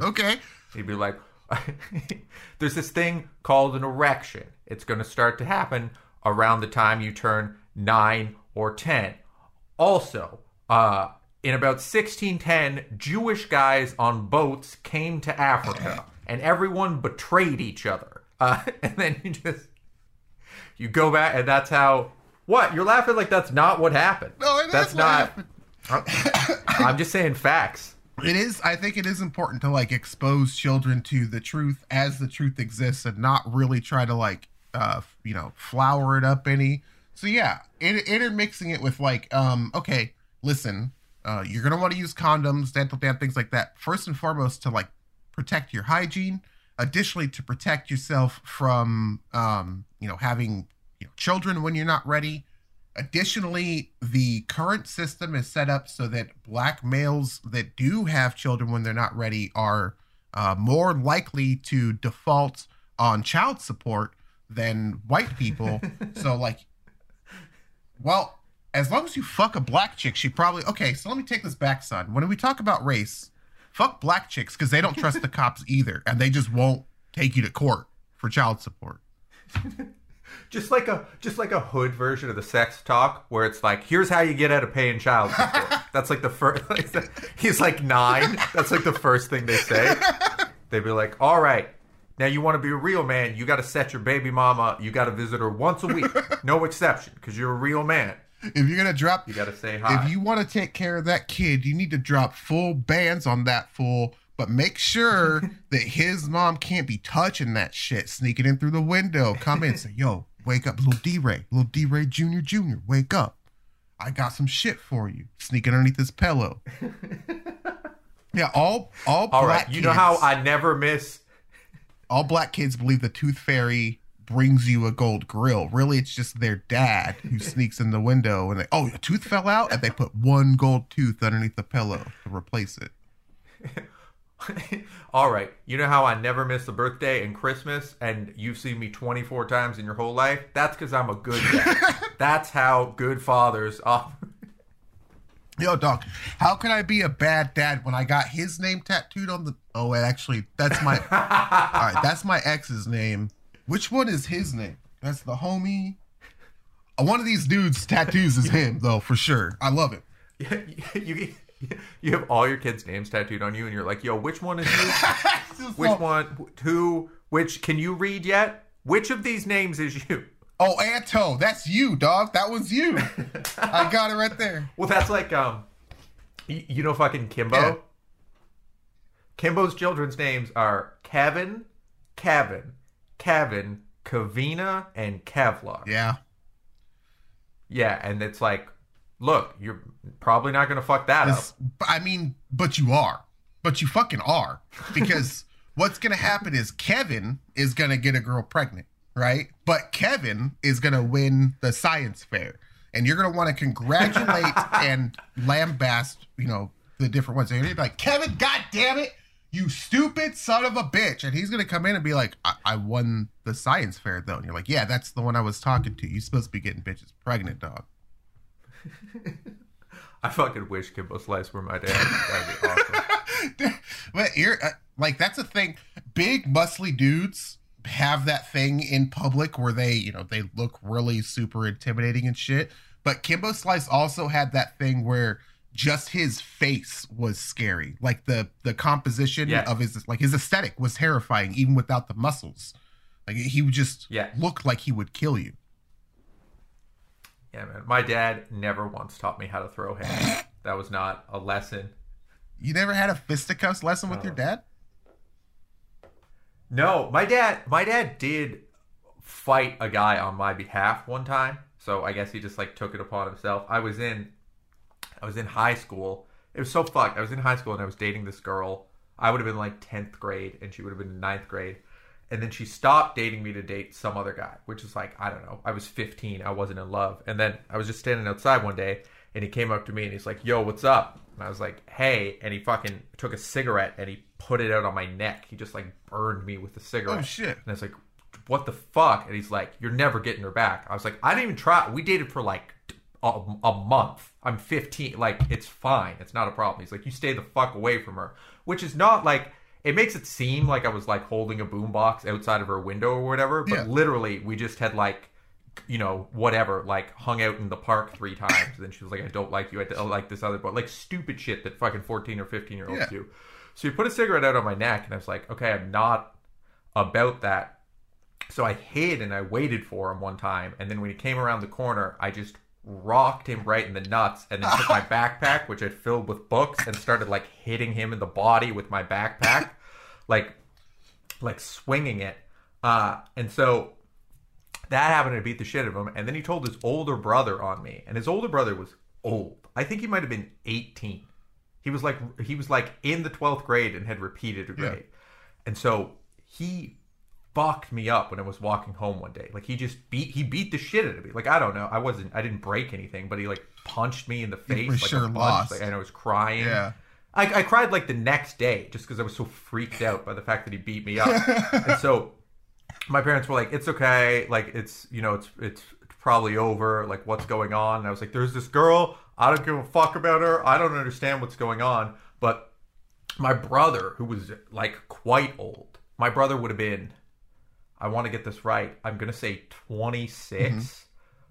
Okay. He'd be like, there's this thing called an erection. It's going to start to happen around the time you turn nine or 10. Also, uh, in about 1610, Jewish guys on boats came to Africa and everyone betrayed each other. Uh, and then you just, you go back and that's how, what? You're laughing like that's not what happened. No, it is that's not. I'm just saying facts. It is I think it is important to like expose children to the truth as the truth exists and not really try to like uh you know flower it up any. So yeah, in, intermixing it with like um okay, listen, Uh, you're gonna want to use condoms, dental dam, things like that. First and foremost, to like protect your hygiene. Additionally, to protect yourself from, um, you know, having you know, children when you're not ready. Additionally, the current system is set up so that black males that do have children when they're not ready are uh, more likely to default on child support than white people. so, like, well, as long as you fuck a black chick, she probably okay. So let me take this back, son. When we talk about race, fuck black chicks because they don't trust the cops either, and they just won't take you to court for child support. just like a just like a hood version of the sex talk where it's like here's how you get out of paying child support. That's like the first he's like nine. That's like the first thing they say. They'd be like all right now you want to be a real man you got to set your baby mama you got to visit her once a week. No exception because you're a real man if you're gonna drop you gotta say hi if you want to take care of that kid you need to drop full bands on that fool but make sure that his mom can't be touching that shit, sneaking in through the window. Come in, say, "Yo, wake up, little D Ray, little D Ray Junior Junior, wake up! I got some shit for you." Sneaking underneath this pillow. yeah, all all all black right. You know how I never miss. All black kids believe the Tooth Fairy brings you a gold grill. Really, it's just their dad who sneaks in the window and they, oh, your tooth fell out, and they put one gold tooth underneath the pillow to replace it. All right. You know how I never miss a birthday and Christmas and you've seen me 24 times in your whole life? That's because I'm a good dad. That's how good fathers are. Yo, dog, how can I be a bad dad when I got his name tattooed on the. Oh, actually, that's my. all right, that's my ex's name. Which one is his name? That's the homie. Uh, one of these dudes' tattoos is him, though, for sure. I love it. you, you have all your kids' names tattooed on you, and you're like, "Yo, which one is you? which one? Who? Which? Can you read yet? Which of these names is you?" Oh, Anto, that's you, dog. That was you. I got it right there. Well, that's like um, you, you know, fucking Kimbo. Yeah. Kimbo's children's names are Kevin, Kevin, Kevin, Kavina, and Kevlar. Yeah. Yeah, and it's like look, you're probably not going to fuck that this, up. I mean, but you are. But you fucking are. Because what's going to happen is Kevin is going to get a girl pregnant, right? But Kevin is going to win the science fair. And you're going to want to congratulate and lambast, you know, the different ones. And you're like, Kevin, god damn it, you stupid son of a bitch. And he's going to come in and be like, I-, I won the science fair, though. And you're like, yeah, that's the one I was talking to. You're supposed to be getting bitches pregnant, dog. I fucking wish Kimbo Slice were my dad. That'd be awesome. but you're uh, like that's a thing. Big muscly dudes have that thing in public where they, you know, they look really super intimidating and shit. But Kimbo Slice also had that thing where just his face was scary. Like the the composition yes. of his like his aesthetic was terrifying even without the muscles. Like he would just yeah. look like he would kill you. Yeah, man. My dad never once taught me how to throw hands. that was not a lesson. You never had a fisticuffs lesson with your dad? No, my dad. My dad did fight a guy on my behalf one time. So I guess he just like took it upon himself. I was in, I was in high school. It was so fucked. I was in high school and I was dating this girl. I would have been like tenth grade, and she would have been in ninth grade and then she stopped dating me to date some other guy, which is like, I don't know. I was 15, I wasn't in love. And then I was just standing outside one day and he came up to me and he's like, "Yo, what's up?" And I was like, "Hey." And he fucking took a cigarette and he put it out on my neck. He just like burned me with the cigarette. Oh shit. And I was like, "What the fuck?" And he's like, "You're never getting her back." I was like, "I didn't even try. We dated for like a, a month. I'm 15. Like it's fine. It's not a problem." He's like, "You stay the fuck away from her." Which is not like it makes it seem like I was like holding a boombox outside of her window or whatever, but yeah. literally we just had like you know whatever like hung out in the park three times and then she was like I don't like you I like this other but like stupid shit that fucking 14 or 15 year olds yeah. do. So he put a cigarette out on my neck and I was like okay I'm not about that. So I hid and I waited for him one time and then when he came around the corner I just rocked him right in the nuts and then took my backpack which i'd filled with books and started like hitting him in the body with my backpack like like swinging it uh and so that happened to beat the shit out of him and then he told his older brother on me and his older brother was old. I think he might have been 18. He was like he was like in the 12th grade and had repeated a grade. And so he fucked me up when I was walking home one day. Like he just beat he beat the shit out of me. Like I don't know. I wasn't I didn't break anything, but he like punched me in the face for like sure a bunch, lost. like, and I was crying. Yeah. I, I cried like the next day just because I was so freaked out by the fact that he beat me up. and so my parents were like, "It's okay. Like it's you know it's it's probably over. Like what's going on?" And I was like, "There's this girl. I don't give a fuck about her. I don't understand what's going on." But my brother, who was like quite old, my brother would have been, I want to get this right. I'm gonna say 26. Mm-hmm.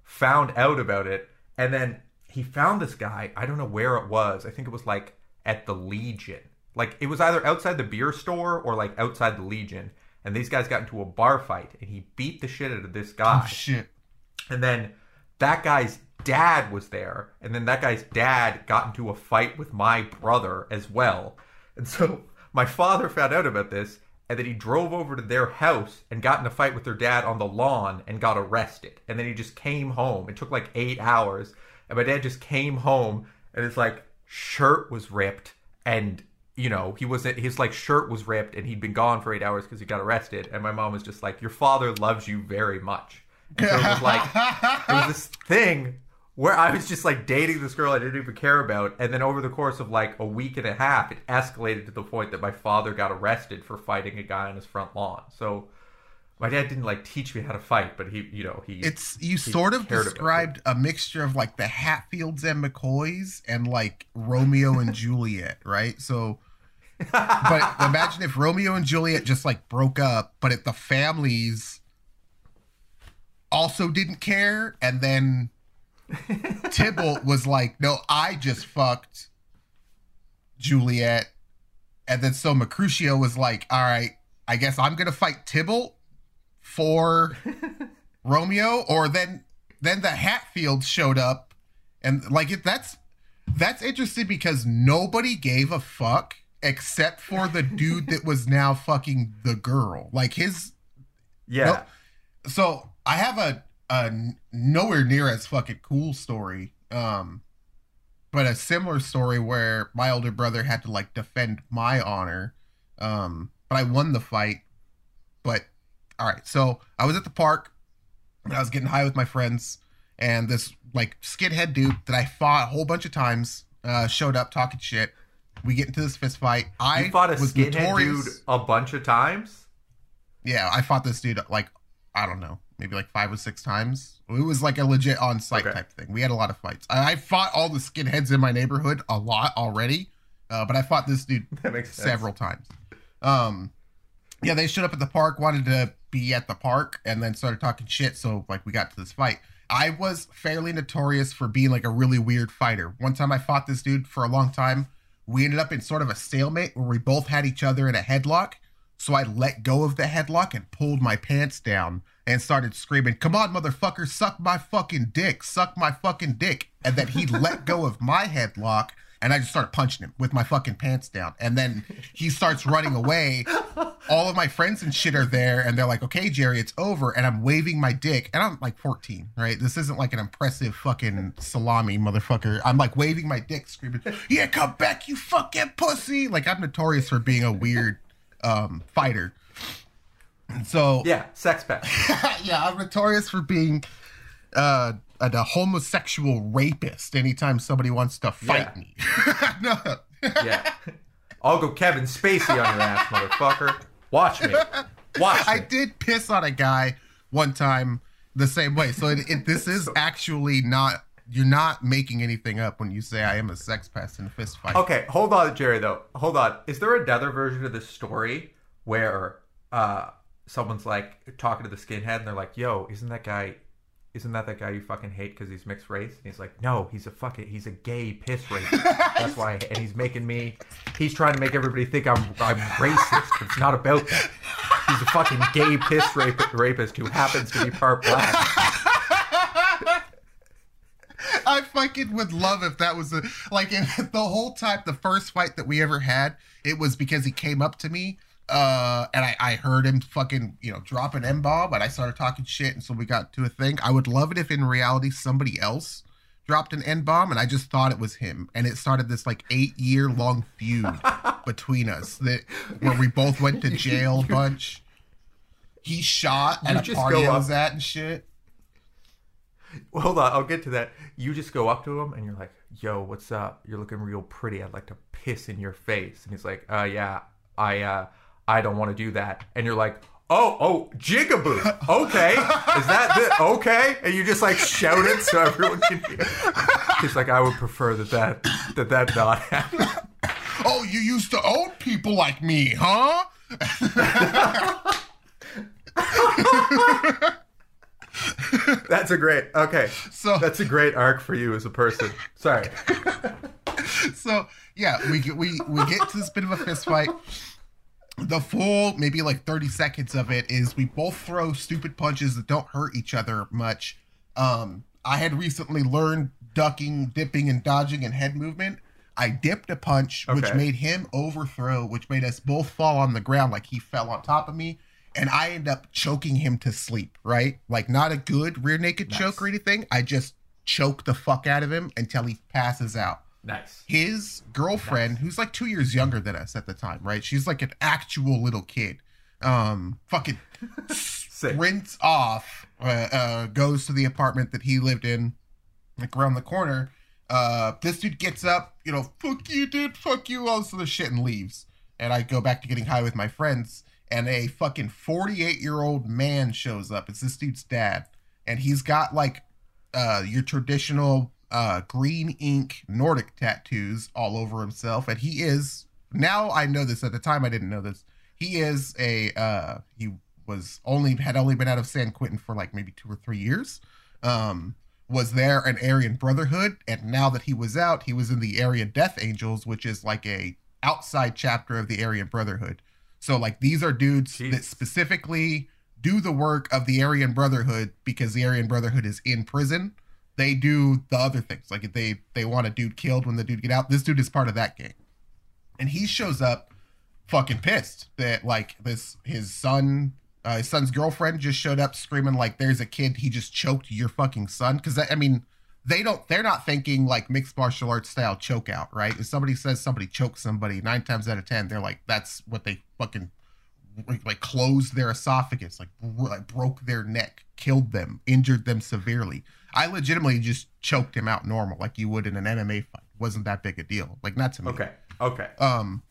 Found out about it, and then he found this guy. I don't know where it was. I think it was like at the Legion. Like it was either outside the beer store or like outside the Legion. And these guys got into a bar fight, and he beat the shit out of this guy. Oh, shit. And then that guy's dad was there, and then that guy's dad got into a fight with my brother as well. And so my father found out about this, and then he drove over to their house and got in a fight with their dad on the lawn and got arrested. And then he just came home. It took like eight hours, and my dad just came home, and his like shirt was ripped, and you know he wasn't. His like shirt was ripped, and he'd been gone for eight hours because he got arrested. And my mom was just like, "Your father loves you very much." And so it was like it was this thing where I was just like dating this girl I didn't even care about, and then over the course of like a week and a half, it escalated to the point that my father got arrested for fighting a guy on his front lawn. So my dad didn't like teach me how to fight, but he, you know, he It's you he sort of described a mixture of like the Hatfields and McCoys and like Romeo and Juliet, right? So but imagine if Romeo and Juliet just like broke up, but if the families also didn't care, and then Tybalt was like, "No, I just fucked Juliet," and then so Mercutio was like, "All right, I guess I'm gonna fight Tybalt for Romeo," or then then the Hatfields showed up, and like it, that's that's interesting because nobody gave a fuck except for the dude that was now fucking the girl. Like his yeah. Nope. so I have a a nowhere near as fucking cool story. Um but a similar story where my older brother had to like defend my honor. Um but I won the fight. But all right, so I was at the park and I was getting high with my friends and this like skinhead dude that I fought a whole bunch of times uh showed up talking shit. We get into this fist fight. I You fought a was skinhead notorious- dude a bunch of times. yeah, I fought this dude like I don't know, maybe like five or six times. It was like a legit on site Okay. type thing. We had a lot of fights. I, I fought all the skinheads in my neighborhood a lot already, uh, but I fought this dude That makes sense. several times. Um, yeah, they showed up at the park, wanted to be at the park, and then started talking shit. So like we got to this fight. I was fairly notorious for being like a really weird fighter. One time I fought this dude for a long time. We ended up in sort of a stalemate where we both had each other in a headlock. So I let go of the headlock and pulled my pants down and started screaming, Come on, motherfucker, suck my fucking dick, suck my fucking dick. And then he let go of my headlock and I just started punching him with my fucking pants down. And then he starts running away. All of my friends and shit are there and they're like, Okay, Jerry, it's over. And I'm waving my dick. And I'm like 14, right? This isn't like an impressive fucking salami motherfucker. I'm like waving my dick, screaming, Yeah, come back, you fucking pussy. Like I'm notorious for being a weird um fighter. So Yeah, sex pest. yeah, I'm notorious for being uh, a, a homosexual rapist anytime somebody wants to fight Yeah. me. no. Yeah. I'll go Kevin Spacey on your ass, motherfucker. Watch me. Watch me. I did piss on a guy one time the same way. So it, it, this is actually not, you're not making anything up when you say I am a sex pest in a fist fight. Okay, hold on, Jerry. Though, hold on. Is there another version of this story where uh, someone's like talking to the skinhead, and they're like, "Yo, isn't that guy? Isn't that that guy you fucking hate because he's mixed race?" And he's like, "No, he's a fucking, he's a gay piss rapist. That's why." And he's making me, he's trying to make everybody think I'm, I'm racist. It's not about that. He's a fucking gay piss rape, rapist who happens to be part black. I fucking would love if that was a, like the whole time the first fight that we ever had, it was because he came up to me uh and I, I heard him fucking you know drop an M bomb and I started talking shit and so we got to a thing. I would love it if in reality somebody else dropped an N bomb, and I just thought it was him, and it started this like eight year long feud between us that where we both went to jail a bunch. He shot You at a just party I was at and shit. Well, hold on, I'll get to that. You just go up to him and you're like, "Yo, what's up? You're looking real pretty. I'd like to piss in your face." And he's like, "Uh, yeah, I, uh, I don't want to do that." And you're like, "Oh, oh, jigaboo. Okay, is that the okay?" And you just like shout it so everyone can hear. He's like, "I would prefer that that that that not happen." Oh, you used to own people like me, huh? That's a great. Okay, So that's a great arc for you as a person. Sorry. so yeah, we get we we get to this bit of a fist fight. The full maybe like 30 seconds of it is we both throw stupid punches that don't hurt each other much. Um I had recently learned ducking, dipping, and dodging and head movement. I dipped a punch, which made him overthrow, which made us both fall on the ground like he fell on top of me. And I end up choking him to sleep, right? Like not a good rear naked choke or anything. I just choke the fuck out of him until he passes out Nice. his girlfriend who's like two years younger than us at the time right? She's like an actual little kid. Um fucking sprints off uh, uh goes to the apartment that he lived in like around the corner. Uh this dude gets up you know fuck you dude fuck you all this other shit and leaves. And i go back to getting high with my friends and a fucking 48 year old man shows up. It's this dude's dad. And he's got like uh your traditional uh green ink nordic tattoos all over himself. And he is now i know this at the time i didn't know this he is a uh he was only had only been out of san quentin for like maybe two or three years um was there an aryan brotherhood. And now that he was out he was in the aryan death angels which is like a outside chapter of the aryan brotherhood. So like these are dudes that specifically do the work of the aryan brotherhood because the aryan brotherhood is in prison they do the other things. Like if they they want a dude killed when the dude get out this dude is part of that gang. And he shows up fucking pissed that like this his son uh, his son's girlfriend just showed up screaming like there's a kid. He just choked your fucking son. Because i mean they don't they're not thinking like mixed martial arts style choke out right? If somebody says somebody choked somebody nine times out of ten they're like that's what they fucking like closed their esophagus like, like broke their neck killed them injured them severely i legitimately just choked him out normal like you would in an mma fight wasn't that big a deal like not to me Okay. Okay. um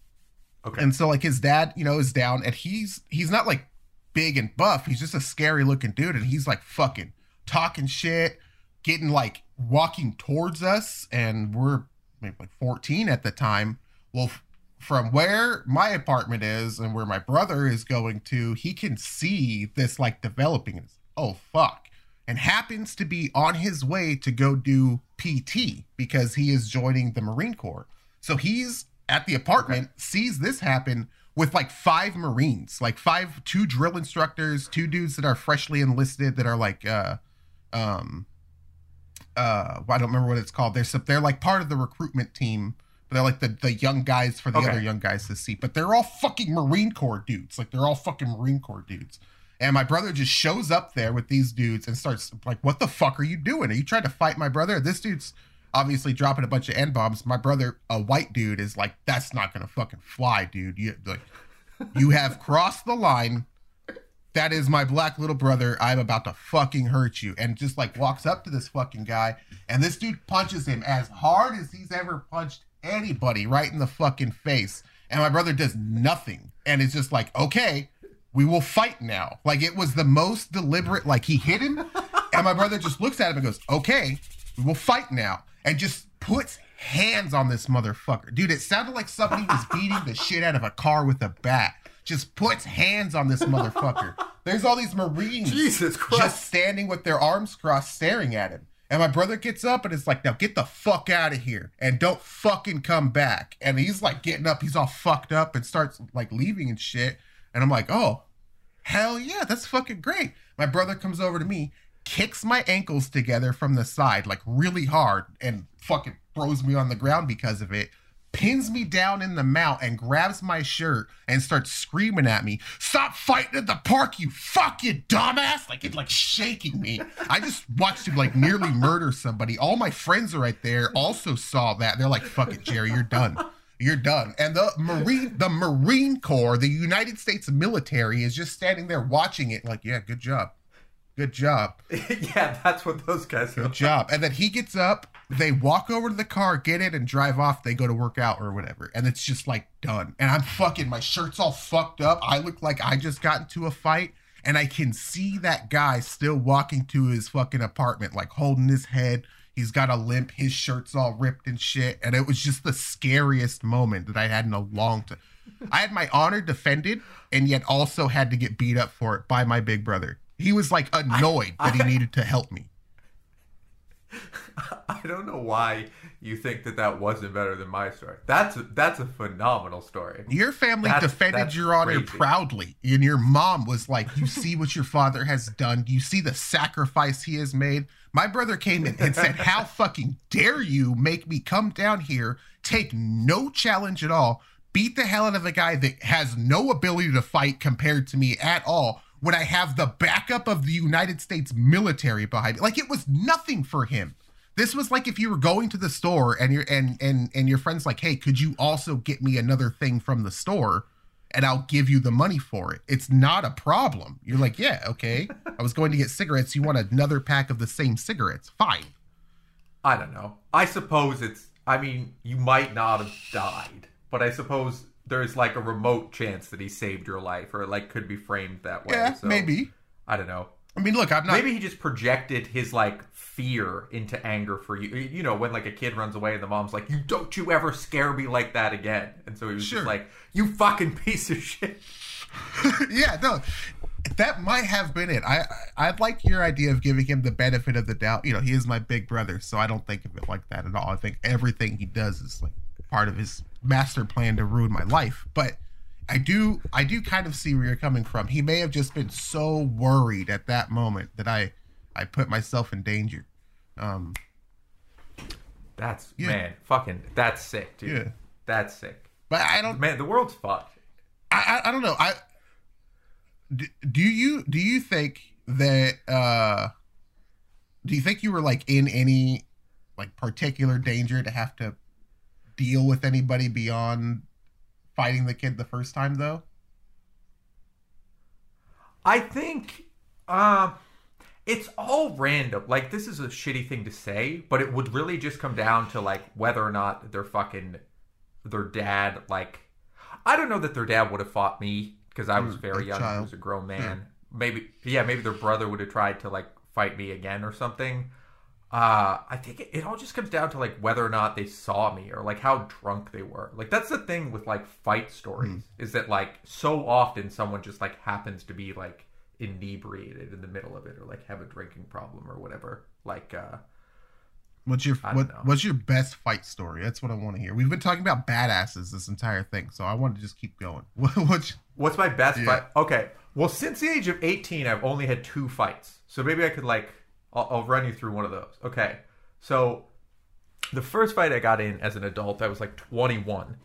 Okay. and so like his dad, you know, is down and he's he's not like big and buff. He's just a scary looking dude and he's like fucking talking shit, getting like walking towards us and we're maybe like 14 at the time. Well, from where my apartment is and where my brother is going to, he can see this like developing it's, oh fuck. And happens to be on his way to go do PT because he is joining the Marine Corps. So he's at the apartment, sees this happen with like five Marines, like five, two drill instructors, two dudes that are freshly enlisted that are like, uh, um, uh, I don't remember what it's called. They're they're like part of the recruitment team. But they're like the, the young guys for the Okay. other young guys to see. But they're all fucking Marine Corps dudes. Like they're all fucking Marine Corps dudes. And my brother just shows up there with these dudes and starts like, "What the fuck are you doing? Are you trying to fight my brother?" This dude's obviously dropping a bunch of n bombs. My brother, a white dude, is like, "That's not gonna fucking fly, dude. You like, you have crossed the line. That is my black little brother. I'm about to fucking hurt you." And just like walks up to this fucking guy, and this dude punches him as hard as he's ever punched anybody right in the fucking face. And my brother does nothing, and it's just like, okay, we will fight now. Like it was the most deliberate. Like he hit him, and my brother just looks at him and goes, "Okay, we will fight now," and just puts hands on this motherfucker, dude. It sounded like somebody was beating the shit out of a car with a bat. Just puts hands on this motherfucker. There's all these Marines Jesus Christ. just standing with their arms crossed, staring at him. And my brother gets up and is like, "Now get the fuck out of here and don't fucking come back." And he's like getting up, he's all fucked up and starts like leaving and shit. And I'm like, "Oh, hell yeah, that's fucking great." My brother comes over to me, kicks my ankles together from the side like really hard, and fucking throws me on the ground because of it. pins me down in the mount and grabs my shirt and starts screaming at me, "Stop fighting at the park, you fuck you dumbass!" Like it like shaking me. I just watched him like nearly murder somebody. All my friends are right there also saw that. They're like, "Fuck it, Jerry, you're done." You're done. And the Marine the Marine Corps, the United States military is just standing there watching it like, "Yeah, good job. Good job." yeah, that's what those guys are. Good job. And then he gets up, they walk over to the car, get it, and drive off. They go to work out or whatever. And it's just like done. And I'm fucking, my shirt's all fucked up. I look like I just got into a fight. And I can see that guy still walking to his fucking apartment, like holding his head. He's got a limp. His shirt's all ripped and shit. And it was just the scariest moment that I had in a long time. I had my honor defended and yet also had to get beat up for it by my big brother. He was like annoyed I, I, that he needed to help me. I don't know why you think that that wasn't better than my story. That's a, that's a phenomenal story. Your family that's, defended that's your honor crazy. proudly, and your mom was like, "You see what your father has done. You see the sacrifice he has made." My brother came in and said, "How fucking dare you make me come down here, take no challenge at all, beat the hell out of a guy that has no ability to fight compared to me at all." When I have the backup of the United States military behind me, like it was nothing for him. This was like if you were going to the store and your and and and your friend's like, "Hey, could you also get me another thing from the store?" And I'll give you the money for it. It's not a problem. You're like, yeah, okay. I was going to get cigarettes. You want another pack of the same cigarettes? Fine. I don't know. I suppose it's. I mean, you might not have died, but I suppose there's like a remote chance that he saved your life, or like could be framed that way. Yeah, so, maybe. I don't know. I mean, look, I'm not. Maybe he just projected his like fear into anger for you. You know, when like a kid runs away and the mom's like, "You don't you ever scare me like that again," and so he was sure. just like, "You fucking piece of shit." yeah, no, that might have been it. I I like your idea of giving him the benefit of the doubt. You know, he is my big brother, so I don't think of it like that at all. I think everything he does is like part of his master plan to ruin my life, but I do I do kind of see where you're coming from. He may have just been so worried at that moment that I I put myself in danger. Um That's yeah. man, fucking that's sick, dude. Yeah. That's sick. But I don't Man, the world's fucked. I I, I don't know. I do, do you do you think that uh do you think you were like in any like particular danger to have to deal with anybody beyond fighting the kid the first time though? I think uh, it's all random. Like this is a shitty thing to say, but it would really just come down to like whether or not their fucking their dad like I don't know that their dad would have fought me because I was mm, very young. Child. I was a grown man. Yeah. Maybe yeah, maybe their brother would have tried to like fight me again or something. Uh, I think it, it, all just comes down to like whether or not they saw me or like how drunk they were. Like that's the thing with like fight stories mm. is that like so often someone just like happens to be like inebriated in the middle of it or like have a drinking problem or whatever. Like uh What's your what, what's your best fight story? That's what I want to hear. We've been talking about badasses this entire thing, so I want to just keep going. what's what's my best yeah. fight? Okay, well, since the age of eighteen, I've only had two fights, so maybe I could like I'll, I'll run you through one of those. Okay, so the first fight I got in as an adult, I was like 21,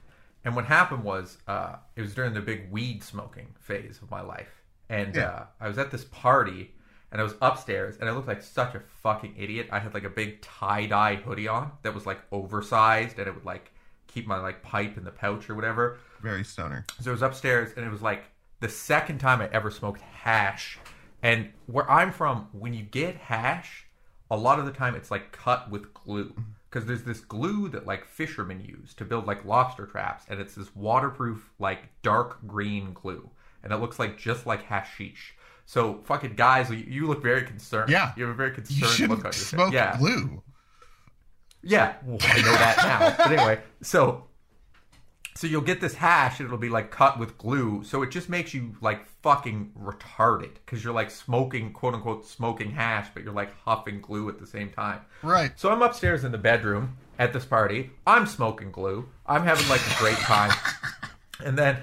and what happened was uh, it was during the big weed smoking phase of my life, and yeah. uh, I was at this party. And I was upstairs, and I looked like such a fucking idiot. I had like a big tie dye hoodie on that was like oversized, and it would like keep my like pipe in the pouch or whatever. Very stoner. So I was upstairs, and it was like the second time I ever smoked hash and where I'm from, when you get hash, a lot of the time it's like cut with glue mm-hmm. because there's this glue that like fishermen use to build like lobster traps, and it's this waterproof like dark green glue, and it looks like just like hashish. So fucking guys, you, you look very concerned. Yeah, you have a very concerned you look on your smoke face. Yeah, glue. Yeah, well, I know that now. but anyway, so so you'll get this hash and it'll be like cut with glue. So it just makes you like fucking retarded because you're like smoking, quote unquote, smoking hash, but you're like huffing glue at the same time. Right. So I'm upstairs in the bedroom at this party. I'm smoking glue. I'm having like a great time. and then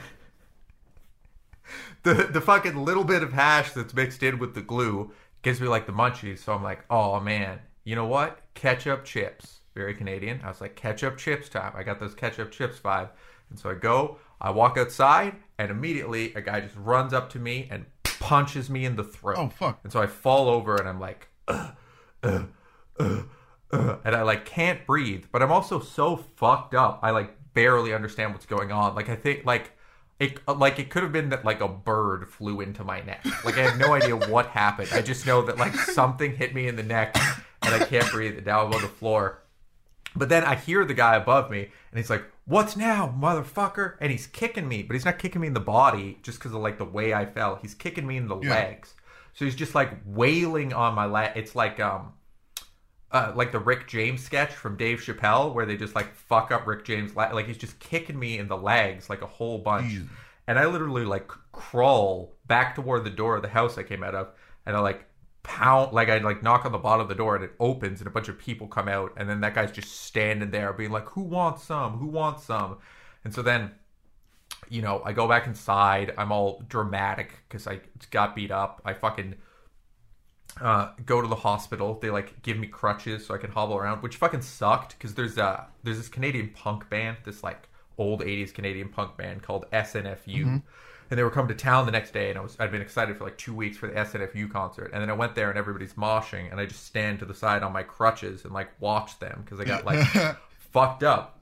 the the fucking little bit of hash that's mixed in with the glue gives me like the munchies. So I'm like, oh man, you know what? Ketchup chips very Canadian. I was like, ketchup chips time. I got those ketchup chips vibe. And so I go, I walk outside, and immediately a guy just runs up to me and punches me in the throat. Oh, fuck. And so I fall over and I'm like, "Ugh, ugh, ugh, ugh," and I like can't breathe. But I'm also so fucked up. I like barely understand what's going on. Like I think like it uh, like it could have been that like a bird flew into my neck. Like I have no idea what happened. I just know that like something hit me in the neck and I can't breathe. And now I'm on the floor. But then I hear the guy above me, and he's like, "What's now, motherfucker?" And he's kicking me, but he's not kicking me in the body just because of like the way I fell. He's kicking me in the Yeah. legs. So he's just like wailing on my leg. It's like um, uh, like the Rick James sketch from Dave Chappelle, where they just like fuck up Rick James. le- Like he's just kicking me in the legs like a whole bunch, Jesus. and I literally like crawl back toward the door of the house I came out of, and I like pound like I like knock on the bottom of the door and it opens and a bunch of people come out and then that guy's just standing there being like who wants some? Who wants some? And so then you know I go back inside. I'm all dramatic because I got beat up. I fucking uh, go to the hospital. They like give me crutches so I can hobble around which fucking sucked because there's uh there's this Canadian punk band this like old 80s Canadian punk band called SNFU and they were coming to town the next day and I was I'd been excited for like two weeks for the SNFU concert. And then I went there and everybody's moshing and I just stand to the side on my crutches and like watch them because I got like fucked up.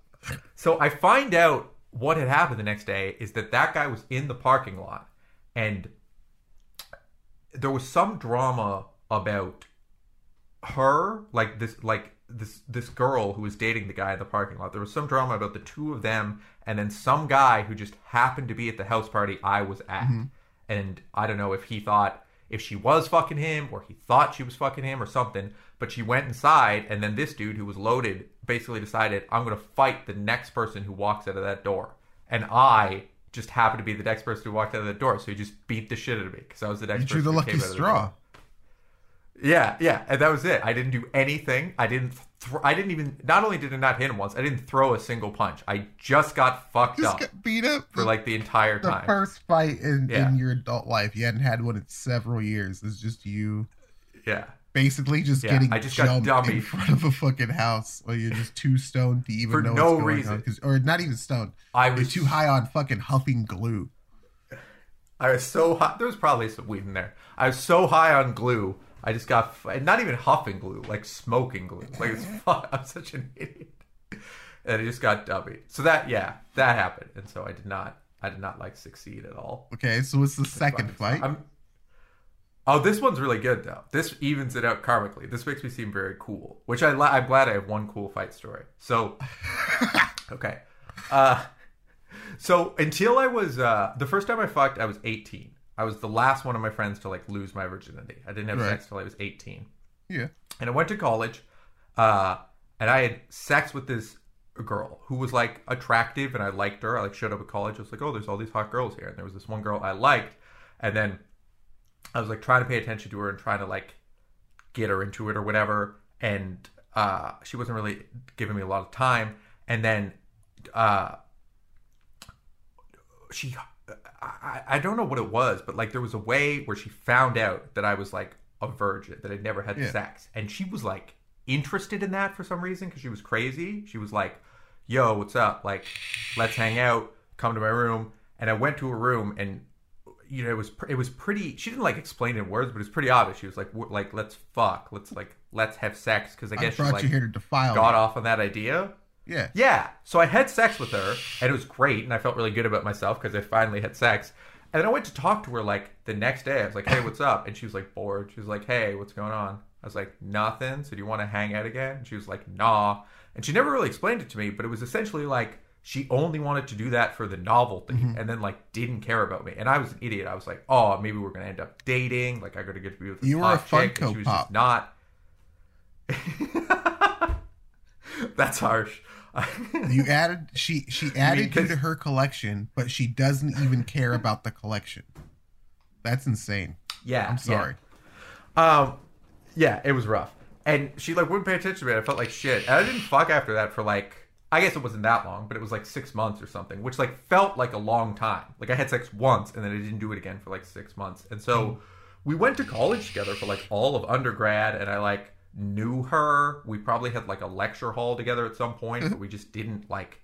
So I find out what had happened the next day is that that guy was in the parking lot and there was some drama about her like this like this this girl who was dating the guy in the parking lot. There was some drama about the two of them and then some guy who just happened to be at the house party i was at mm-hmm. and i don't know if he thought if she was fucking him or he thought she was fucking him or something but she went inside and then this dude who was loaded basically decided i'm going to fight the next person who walks out of that door and i just happened to be the next person who walked out of that door so he just beat the shit out of me because i was the next You drew person the lucky out of the door. straw. Yeah, yeah, and that was it. I didn't do anything. I didn't. Th- I didn't even. Not only did I not hit him once, I didn't throw a single punch. I just got fucked Just up got beat up for like the entire the time. first fight in, Yeah. in your adult life. You hadn't had one in several years. It's just you yeah, basically just Yeah, getting I just got jumped in front of a fucking house, or you're just too stoned to even For know no what's going reason. on. or not even stoned. I You're was too high on fucking huffing glue. I was so high. There was probably some weed in there. I was so high on glue. I just got f- not even huffing glue, like smoking glue. Like it's fuck. I'm such an idiot. And I just got dummied. So that yeah, that happened. And so I did not. I did not like succeed at all. Okay, so what's the second fight? I'm. Oh, this one's really good though. This evens it out karmically. This makes me seem very cool, which I I'm glad I have one cool fight story. So, okay, uh, so until I was uh, the first time I fucked, I was 18. I was the last one of my friends to like lose my virginity. I didn't have Right. sex till I was 18 yeah. and I went to college, uh, and I had sex with this girl who was like attractive, and I liked her. I like showed up at college. I was like, oh, there's all these hot girls here, and there was this one girl I liked, and then I was like trying to pay attention to her and trying to like get her into it or whatever, and uh, she wasn't really giving me a lot of time, and then uh, she. I, I don't know what it was, but like there was a way where she found out that I was like a virgin, that I'd never had Yeah. sex, and she was like interested in that for some reason because she was crazy. She was like, "Yo, what's up? Like, let's hang out. Come to my room." And I went to her room, and you know, it was it was pretty. She didn't like explain it in words, but it's pretty obvious. She was like, w- "Like, let's fuck. Let's like let's have sex." Because I I guess she brought like you here to defile got me. off on that idea. Yeah. Yeah. So I had sex with her, and it was great, and I felt really good about myself because I finally had sex. And then I went to talk to her like the next day. I was like, "Hey, what's up?" And she was like bored. She was like, "Hey, what's going on?" I was like, "Nothing." So do you want to hang out again? And she was like, "Nah." And she never really explained it to me, but it was essentially like she only wanted to do that for the novelty, mm-hmm. and then like didn't care about me. And I was an idiot. I was like, "Oh, maybe we're gonna end up dating. Like I gotta get to be with this You were a chick." Funko she was Pop. just not. That's harsh. You added she she added you, 'cause- to her collection, but she doesn't even care about the collection. That's insane. yeah, I'm sorry. Yeah. Um, yeah, it was rough, and she like wouldn't pay attention to me. I felt like shit, and I didn't fuck after that for like I guess it wasn't that long, but it was like six months or something, which like felt like a long time. Like I had sex once, and then I didn't do it again for like six months, and so we went to college together for like all of undergrad, and I like knew her. We probably had like a lecture hall together at some point, but mm-hmm. we just didn't like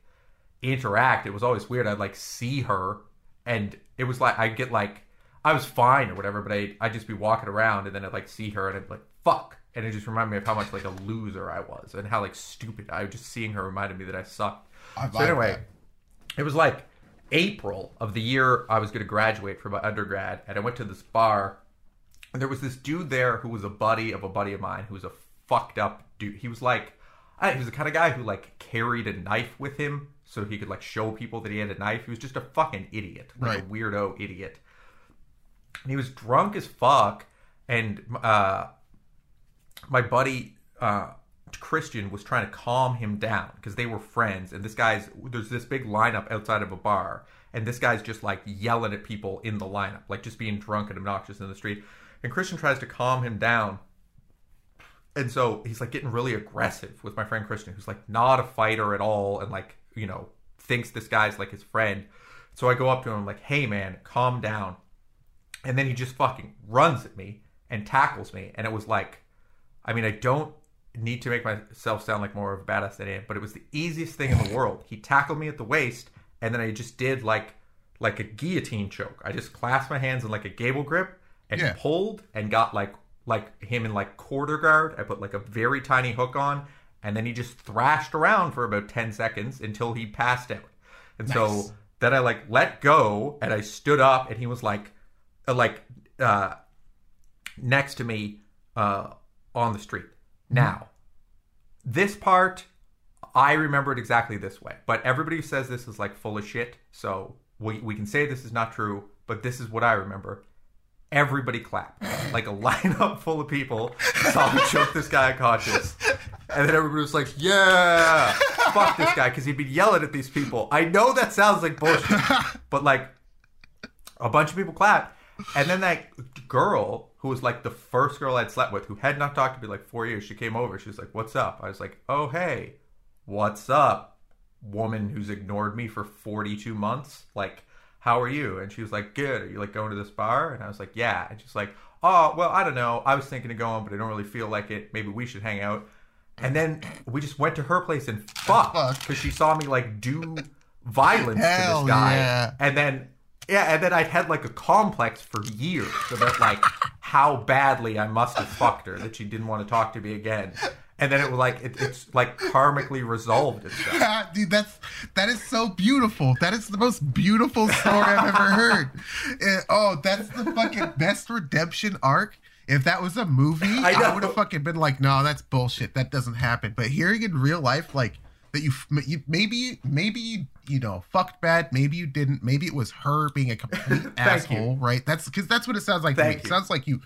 interact. It was always weird. I'd like see her, and it was like I'd get like I was fine or whatever, but I I'd just be walking around, and then I'd like see her, and I'd be like fuck, and it just reminded me of how much like a loser I was, and how like stupid. I was just seeing her reminded me that I sucked. I So anyway, that. it was like April of the year I was going to graduate from my undergrad, and I went to this bar, and there was this dude there who was a buddy of a buddy of mine who was a fucked up dude. He was like, I, he was the kind of guy who like carried a knife with him so he could like show people that he had a knife. He was just a fucking idiot, like a weirdo idiot. And he was drunk as fuck, and uh, my buddy uh, Christian was trying to calm him down because they were friends. And this guy's there's this big lineup outside of a bar, and this guy's just like yelling at people in the lineup, like just being drunk and obnoxious in the street. And Christian tries to calm him down. And so he's like getting really aggressive with my friend Christian, who's like not a fighter at all, and like you know thinks this guy's like his friend. So I go up to him like, "Hey man, calm down." And then he just fucking runs at me and tackles me, and it was like, I mean, I don't need to make myself sound like more of a badass than I am, but it was the easiest thing in the world. He tackled me at the waist, and then I just did like like a guillotine choke. I just clasped my hands in like a gable grip and Yeah. pulled and got like like him in like quarter guard. I put like a very tiny hook on, and then he just thrashed around for about ten seconds until he passed out. And Nice. so then I like let go and I stood up, and he was like, uh, like uh, next to me uh, on the street. Now, this part I remember it exactly this way, but everybody says this is like full of shit. So we we can say this is not true, but this is what I remember. Everybody clapped, like a lineup full of people saw me choke this guy unconscious, and then everybody was like, "Yeah, fuck this guy," because he'd been yelling at these people. I know that sounds like bullshit, but like a bunch of people clapped, and then that girl who was like the first girl I'd slept with, who had not talked to me like four years, she came over. She was like, "What's up?" I was like, "Oh hey, what's up, woman who's ignored me for forty-two months? Like, how are you?" And she was like, "Good. Are you like going to this bar?" And I was like, "Yeah." And she's like, "Oh well, I don't know. I was thinking of going, but I don't really feel like it. Maybe we should hang out." And then we just went to her place and fucked Fuck. because she saw me like do violence to this guy. yeah. And then yeah, and then I'd had like a complex for years about like how badly I must have fucked her that she didn't want to talk to me again. And then it was like it, it's like karmically resolved itself. Dude, that's that is so beautiful. That is the most beautiful story I've ever heard. Oh, that's the fucking best redemption arc. If that was a movie, I I, would have fucking been like, "No, that's bullshit. That doesn't happen." But hearing in real life, like that, you, you maybe maybe you, you know fucked bad. Maybe you didn't. Maybe it was her being a complete you. asshole. Right? That's because that's what it sounds like. to me. Thank It sounds like you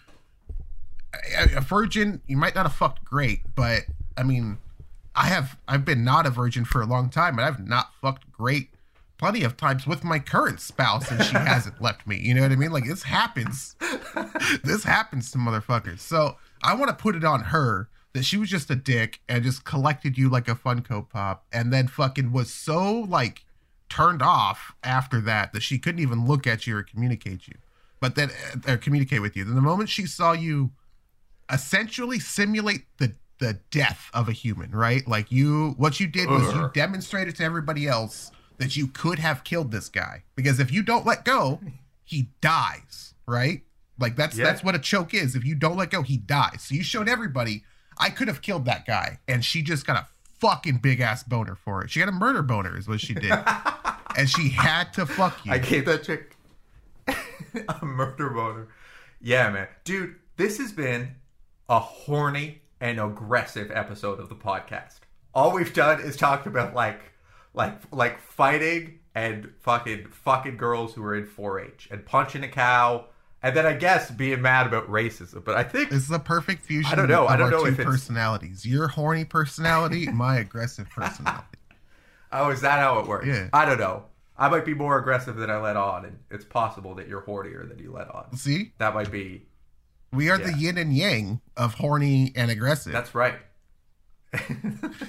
a, virgin. You might not have fucked great, but I mean, I have I've been not a virgin for a long time, and I've not fucked great plenty of times with my current spouse, and she hasn't left me. You know what I mean? Like this happens. this happens to motherfuckers. So I want to put it on her that she was just a dick and just collected you like a Funko Pop, and then fucking was so like turned off after that that she couldn't even look at you or communicate you. But then uh, or communicate with you. Then the moment she saw you essentially simulate the the death of a human, right? Like you what you did was you demonstrated to everybody else that you could have killed this guy. Because if you don't let go, he dies, right? Like that's Yeah. that's what a choke is. If you don't let go, he dies. So you showed everybody I could have killed that guy and she just got a fucking big ass boner for it. She got a murder boner is what she did. and she had to fuck you. I gave that chick a murder boner. Yeah, man. Dude, this has been a horny and aggressive episode of the podcast. All we've done is talked about like like like fighting and fucking fucking girls who are in 4-H and punching a cow and then I guess being mad about racism. But I think This is a perfect fusion I don't know. of I don't know two if it's- personalities. Your horny personality, my aggressive personality. oh, is that how it works? Yeah. I don't know. I might be more aggressive than I let on, and it's possible that you're hornier than you let on. See? That might be. We are the yin and yang of horny and aggressive. That's right.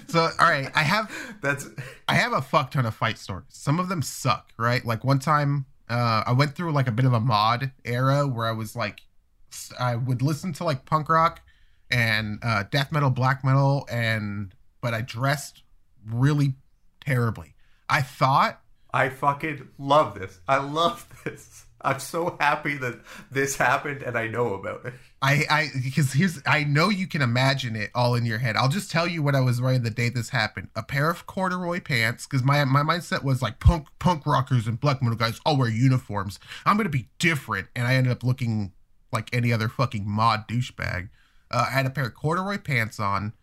so all right, I have That's I have a fuck ton of fight stories. Some of them suck, right? Like one time, uh, I went through like a bit of a mod era where I was like, I would listen to like punk rock and uh, death metal, black metal, and but I dressed really terribly. I thought I fucking love this. I love this. I'm so happy that this happened and I know about it. I I because here's I know you can imagine it all in your head. I'll just tell you what I was wearing the day this happened. A pair of corduroy pants because my my mindset was like punk punk rockers and black metal guys all wear uniforms. I'm gonna be different, and I ended up looking like any other fucking mod douchebag. Uh, I had a pair of corduroy pants on,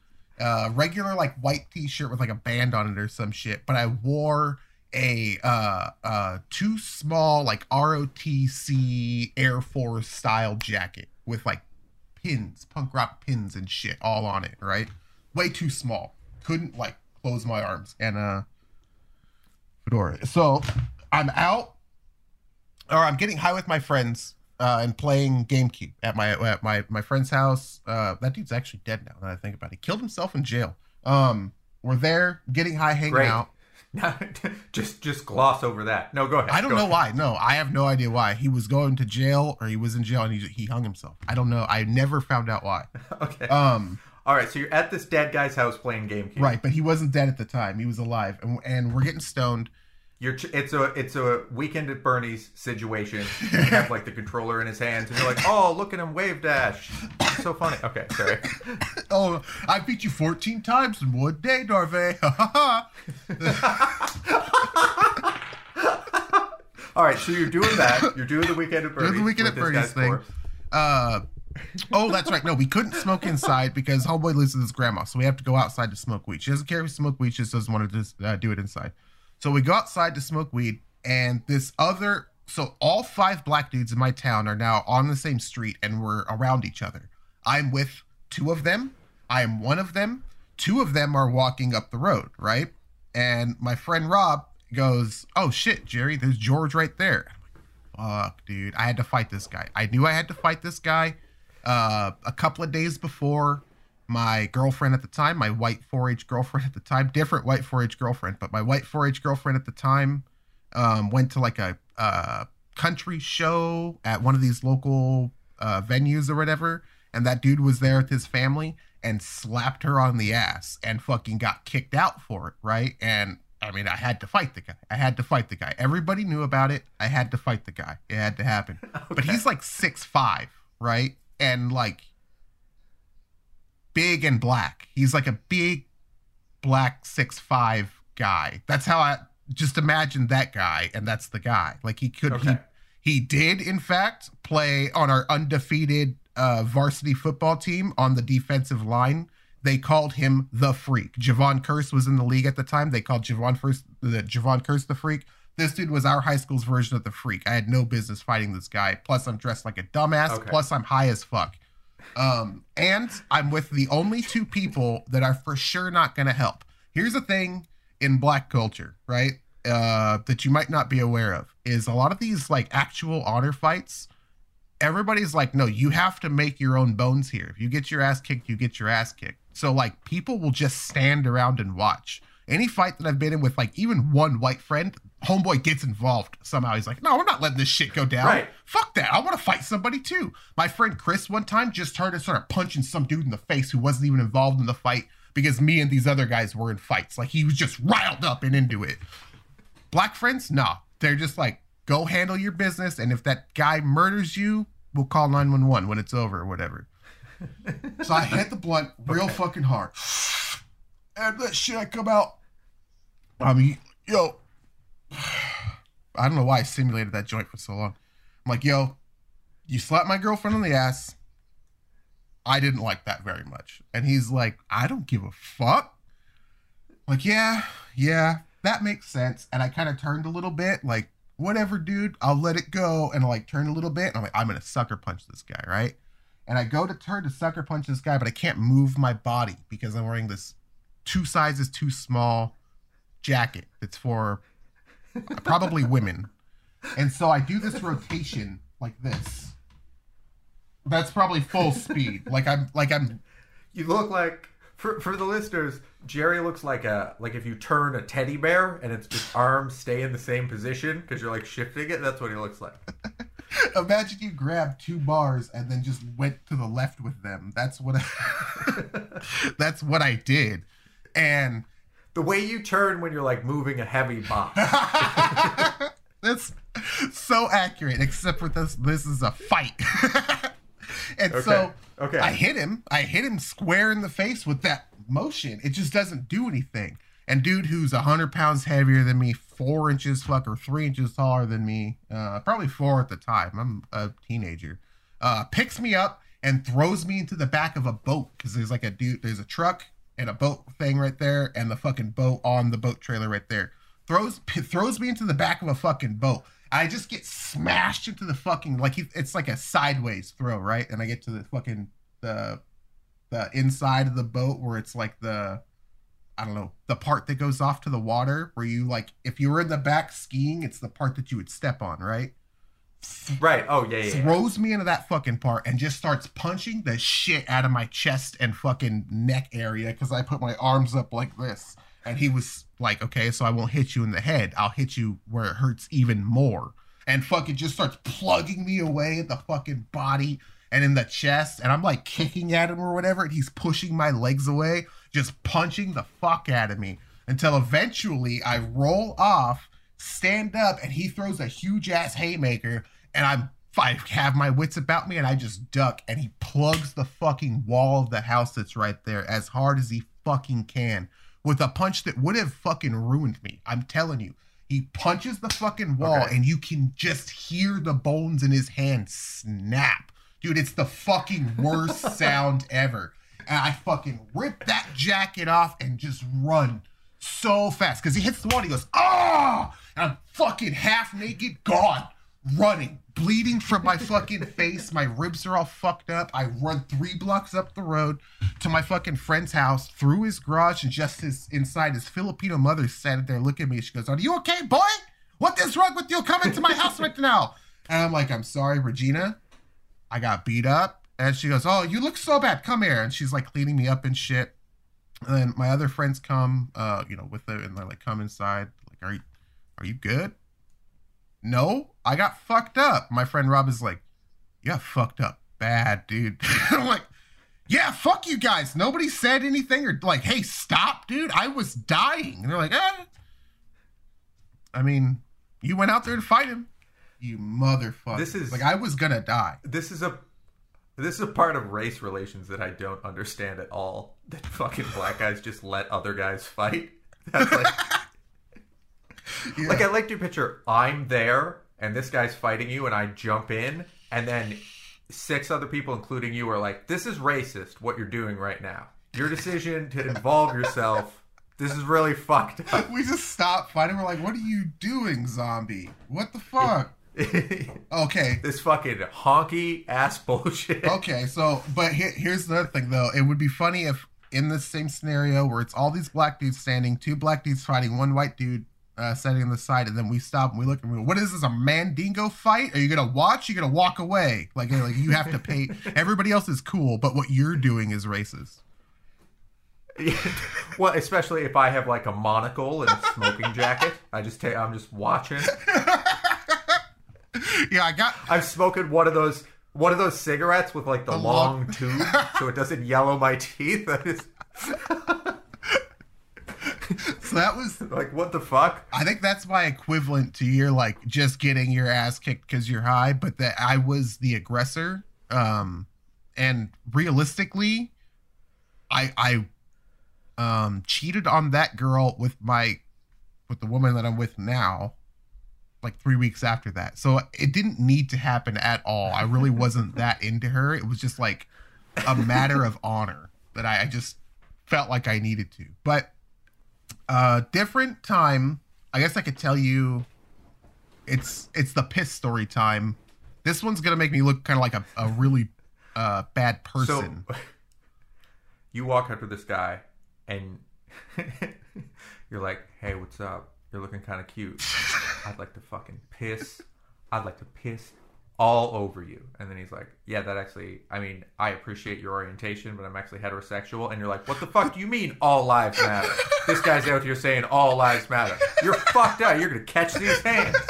uh, regular like white t-shirt with like a band on it or some shit, but I wore a uh uh too small like ROTC Air Force style jacket with like pins, punk rock pins and shit all on it, right? Way too small. Couldn't like close my arms and uh fedora. So I'm out or I'm getting high with my friends uh, and playing GameCube at my at my my friend's house. Uh, that dude's actually dead now. That I think about it, he killed himself in jail. Um, we're there getting high, hanging Great. out. just just gloss over that. No, go ahead. I don't know ahead. why. No, I have no idea why. He was going to jail or he was in jail and he he hung himself. I don't know. I never found out why. Okay. Um, All right. So you're at this dead guy's house playing GameCube. right, but he wasn't dead at the time. He was alive, and and we're getting stoned. You're it's a it's a weekend at Bernie's situation. You have like the controller in his hands, and you're like, oh, look at him wave dash. It's so funny. Okay, sorry. Oh, I beat you 14 times in one day, Darvey. Ha ha ha. All right, so you're doing that. You're doing the weekend at Bernie's. Doing the weekend at Bernie's thing. Uh, oh, that's right. No, we couldn't smoke inside because homeboy lives with his grandma, so we have to go outside to smoke weed. She doesn't care if we smoke weed; she just doesn't want to just uh, do it inside. So we go outside to smoke weed, and this other, so all five black dudes in my town are now on the same street, and we're around each other. I'm with two of them. I am one of them. Two of them are walking up the road, right? And my friend Rob goes, "Oh shit, Jerry, there's George right there." fuck, dude. I had to fight this guy. I knew I had to fight this guy. Uh, a couple of days before, my girlfriend at the time, my white 4-H girlfriend at the time, different white 4-H girlfriend, but my white 4-H girlfriend at the time, um, went to like a uh, country show at one of these local uh, venues or whatever, and that dude was there with his family and slapped her on the ass and fucking got kicked out for it, right? And I mean, I had to fight the guy. I had to fight the guy. Everybody knew about it. I had to fight the guy. It had to happen. But he's like six five, right? And like big and black. He's like a big black six five guy. That's how I just imagine that guy, and that's the guy. Like he could Okay. he he did in fact play on our undefeated uh, varsity football team on the defensive line. They called him the freak. Jevon Kearse was in the league at the time. They called Javon first the Jevon Kearse the freak. This dude was our high school's version of the freak. I had no business fighting this guy. Plus, I'm dressed like a dumbass. Okay. Plus, I'm high as fuck. Um, and I'm with the only two people that are for sure not going to help. Here's the thing in black culture, right? Uh, that you might not be aware of is a lot of these like actual honor fights. Everybody's like, no, you have to make your own bones here. If you get your ass kicked, you get your ass kicked. So like people will just stand around and watch. Any fight that I've been in with like even one white friend, homeboy gets involved somehow. He's like, no, we're not letting this shit go down. Right. Fuck that. I want to fight somebody too. My friend Chris one time just turned and started punching some dude in the face who wasn't even involved in the fight because me and these other guys were in fights. Like he was just riled up and into it. Black friends, nah. They're just like, go handle your business. And if that guy murders you, we'll call 911 when it's over or whatever. so I hit the blunt real fucking hard. And that shit, I come out. I mean, yo, I don't know why I simulated that joint for so long. I'm like, yo, you slapped my girlfriend on the ass. I didn't like that very much. And he's like, I don't give a fuck. Like, yeah, yeah, that makes sense. And I kind of turned a little bit, like, whatever, dude, I'll let it go. And I like turn a little bit. And I'm like, I'm gonna sucker punch this guy, right? And I go to turn to sucker punch this guy, but I can't move my body because I'm wearing this two sizes too small jacket that's for probably women. And so I do this rotation like this. That's probably full speed. Like I'm like I'm You look like for for the listeners, Jerry looks like a like if you turn a teddy bear and its just arms stay in the same position because you're like shifting it. That's what he looks like. Imagine you grabbed two bars and then just went to the left with them. That's what I, that's what I did. And The way you turn when you're like moving a heavy box. that's so accurate, except for this this is a fight. and Okay. so Okay. I hit him. I hit him square in the face with that motion. It just doesn't do anything. And dude who's a hundred pounds heavier than me, four inches fucker, three inches taller than me, uh, probably four at the time. I'm a teenager. Uh, picks me up and throws me into the back of a boat because there's like a dude, there's a truck and a boat thing right there, and the fucking boat on the boat trailer right there. Throws throws me into the back of a fucking boat. I just get smashed into the fucking like he, it's like a sideways throw, right? And I get to the fucking the the inside of the boat where it's like the I don't know the part that goes off to the water where you like if you were in the back skiing, it's the part that you would step on, right? Right. Oh yeah, yeah. yeah. throws me into that fucking part and just starts punching the shit out of my chest and fucking neck area because I put my arms up like this. And he was like, okay, so I won't hit you in the head. I'll hit you where it hurts even more. And fucking just starts plugging me away at the fucking body and in the chest. And I'm like kicking at him or whatever. And he's pushing my legs away, just punching the fuck out of me until eventually I roll off, stand up, and he throws a huge ass haymaker. And I'm I have my wits about me and I just duck and he plugs the fucking wall of the house that's right there as hard as he fucking can with a punch that would have fucking ruined me. I'm telling you. He punches the fucking wall Okay. and you can just hear the bones in his hand snap. Dude, it's the fucking worst sound ever. And I fucking rip that jacket off and just run so fast because he hits the wall and he goes, ah! And I'm fucking half naked, gone, running, bleeding from my fucking face. My ribs are all fucked up. I run three blocks up the road to my fucking friend's house, through his garage, and just his inside his Filipino mother sat there looking at me. She goes, Are you okay, boy? What is wrong with you? coming to my house right now. And I'm like, I'm sorry, Regina. I got beat up. And she goes, Oh, you look so bad. Come here. And she's like cleaning me up and shit. And then my other friends come, uh, you know, with her and they're like, come inside. Like, are you are you good? No, I got fucked up. My friend Rob is like, You got fucked up bad, dude. I'm like, Yeah, fuck you guys. Nobody said anything or like, hey, stop, dude. I was dying. And they're like, eh. I mean, you went out there to fight him. You motherfucker. This is- like I was gonna die. This is a this is a part of race relations that I don't understand at all. That fucking black guys just let other guys fight. That's like Yeah. like I like your picture. I'm there and this guy's fighting you and I jump in and then six other people including you are like this is racist what you're doing right now. Your decision to involve yourself this is really fucked up. we just stopped fighting. We're like, what are you doing, zombie? What the fuck? Okay. this fucking honky ass bullshit. Okay, so but here, here's the other thing though. It would be funny if in the same scenario where it's all these black dudes standing, two black dudes fighting, one white dude uh, standing on the side, and then we stop and we look and we go, "What is this? A Mandingo fight? Are you gonna watch? Are you gonna walk away? Like, like you have to pay. Everybody else is cool, but what you're doing is racist." well, especially if I have like a monocle and a smoking jacket, I just take. I'm just watching. Yeah, I got. I'm smoking one of those one of those cigarettes with like the, The long, long- tube, so it doesn't yellow my teeth. That is So that was like what the fuck? I think that's my equivalent to your like just getting your ass kicked because you're high, but that I was the aggressor. Um, and realistically, I I um cheated on that girl with my with the woman that I'm with now, like three weeks after that. So it didn't need to happen at all. I really wasn't that into her. It was just like a matter of honor that I, I just felt like I needed to. But uh different time i guess i could tell you it's it's the piss story time this one's gonna make me look kind of like a, a really uh bad person So you walk up to this guy and you're like, "Hey, what's up? You're looking kind of cute. I'd like to fucking piss. I'd like to piss all over you." And then he's like, "Yeah, that actually. I mean, I appreciate your orientation, but I'm actually heterosexual." And you're like, "What the fuck do you mean all lives matter?" This guy's out here saying all lives matter. You're fucked up. You're gonna catch these hands.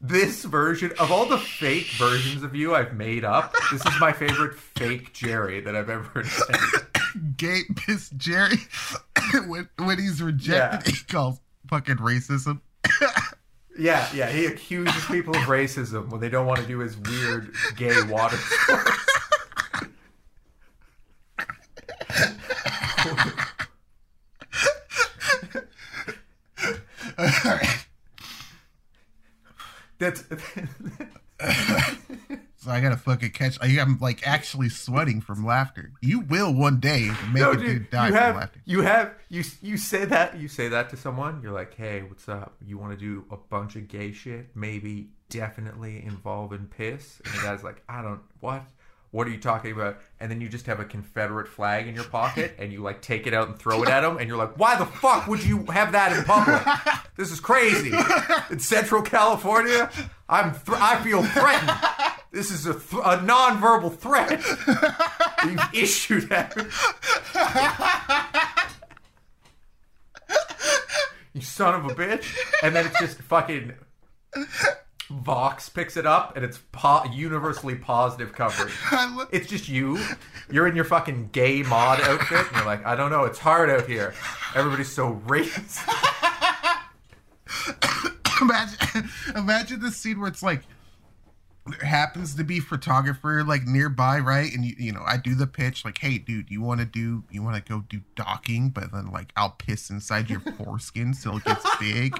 this version of all the fake versions of you I've made up. This is my favorite fake Jerry that I've ever seen. Gay piss Jerry when when he's rejected, Yeah. he calls fucking racism. Yeah, yeah. He accuses people of racism when they don't want to do his weird gay water sports. That's So I gotta fucking catch. I am like actually sweating from laughter. You will one day make no, a dude. dude die You from have, laughter. you have, you you say that, you say that to someone. You're like, hey, what's up? You want to do a bunch of gay shit? Maybe, definitely involving piss. And the guy's like, I don't. What? What are you talking about? And then you just have a Confederate flag in your pocket, and you like take it out and throw it at him, and you're like, why the fuck would you have that in public? This is crazy. In Central California, I'm th- I feel threatened. This is a, th- a non-verbal threat you've issued at me. you son of a bitch. And then it's just fucking Vox picks it up and it's po- universally positive coverage. Lo- It's just you. You're in your fucking gay mod outfit and you're like, I don't know, it's hard out here. Everybody's so racist. imagine, imagine the scene where it's like there happens to be photographer like nearby, right? And you, you know, I do the pitch like, "Hey, dude, you want to do, you want to go do docking, but then like I'll piss inside your foreskin so it gets big,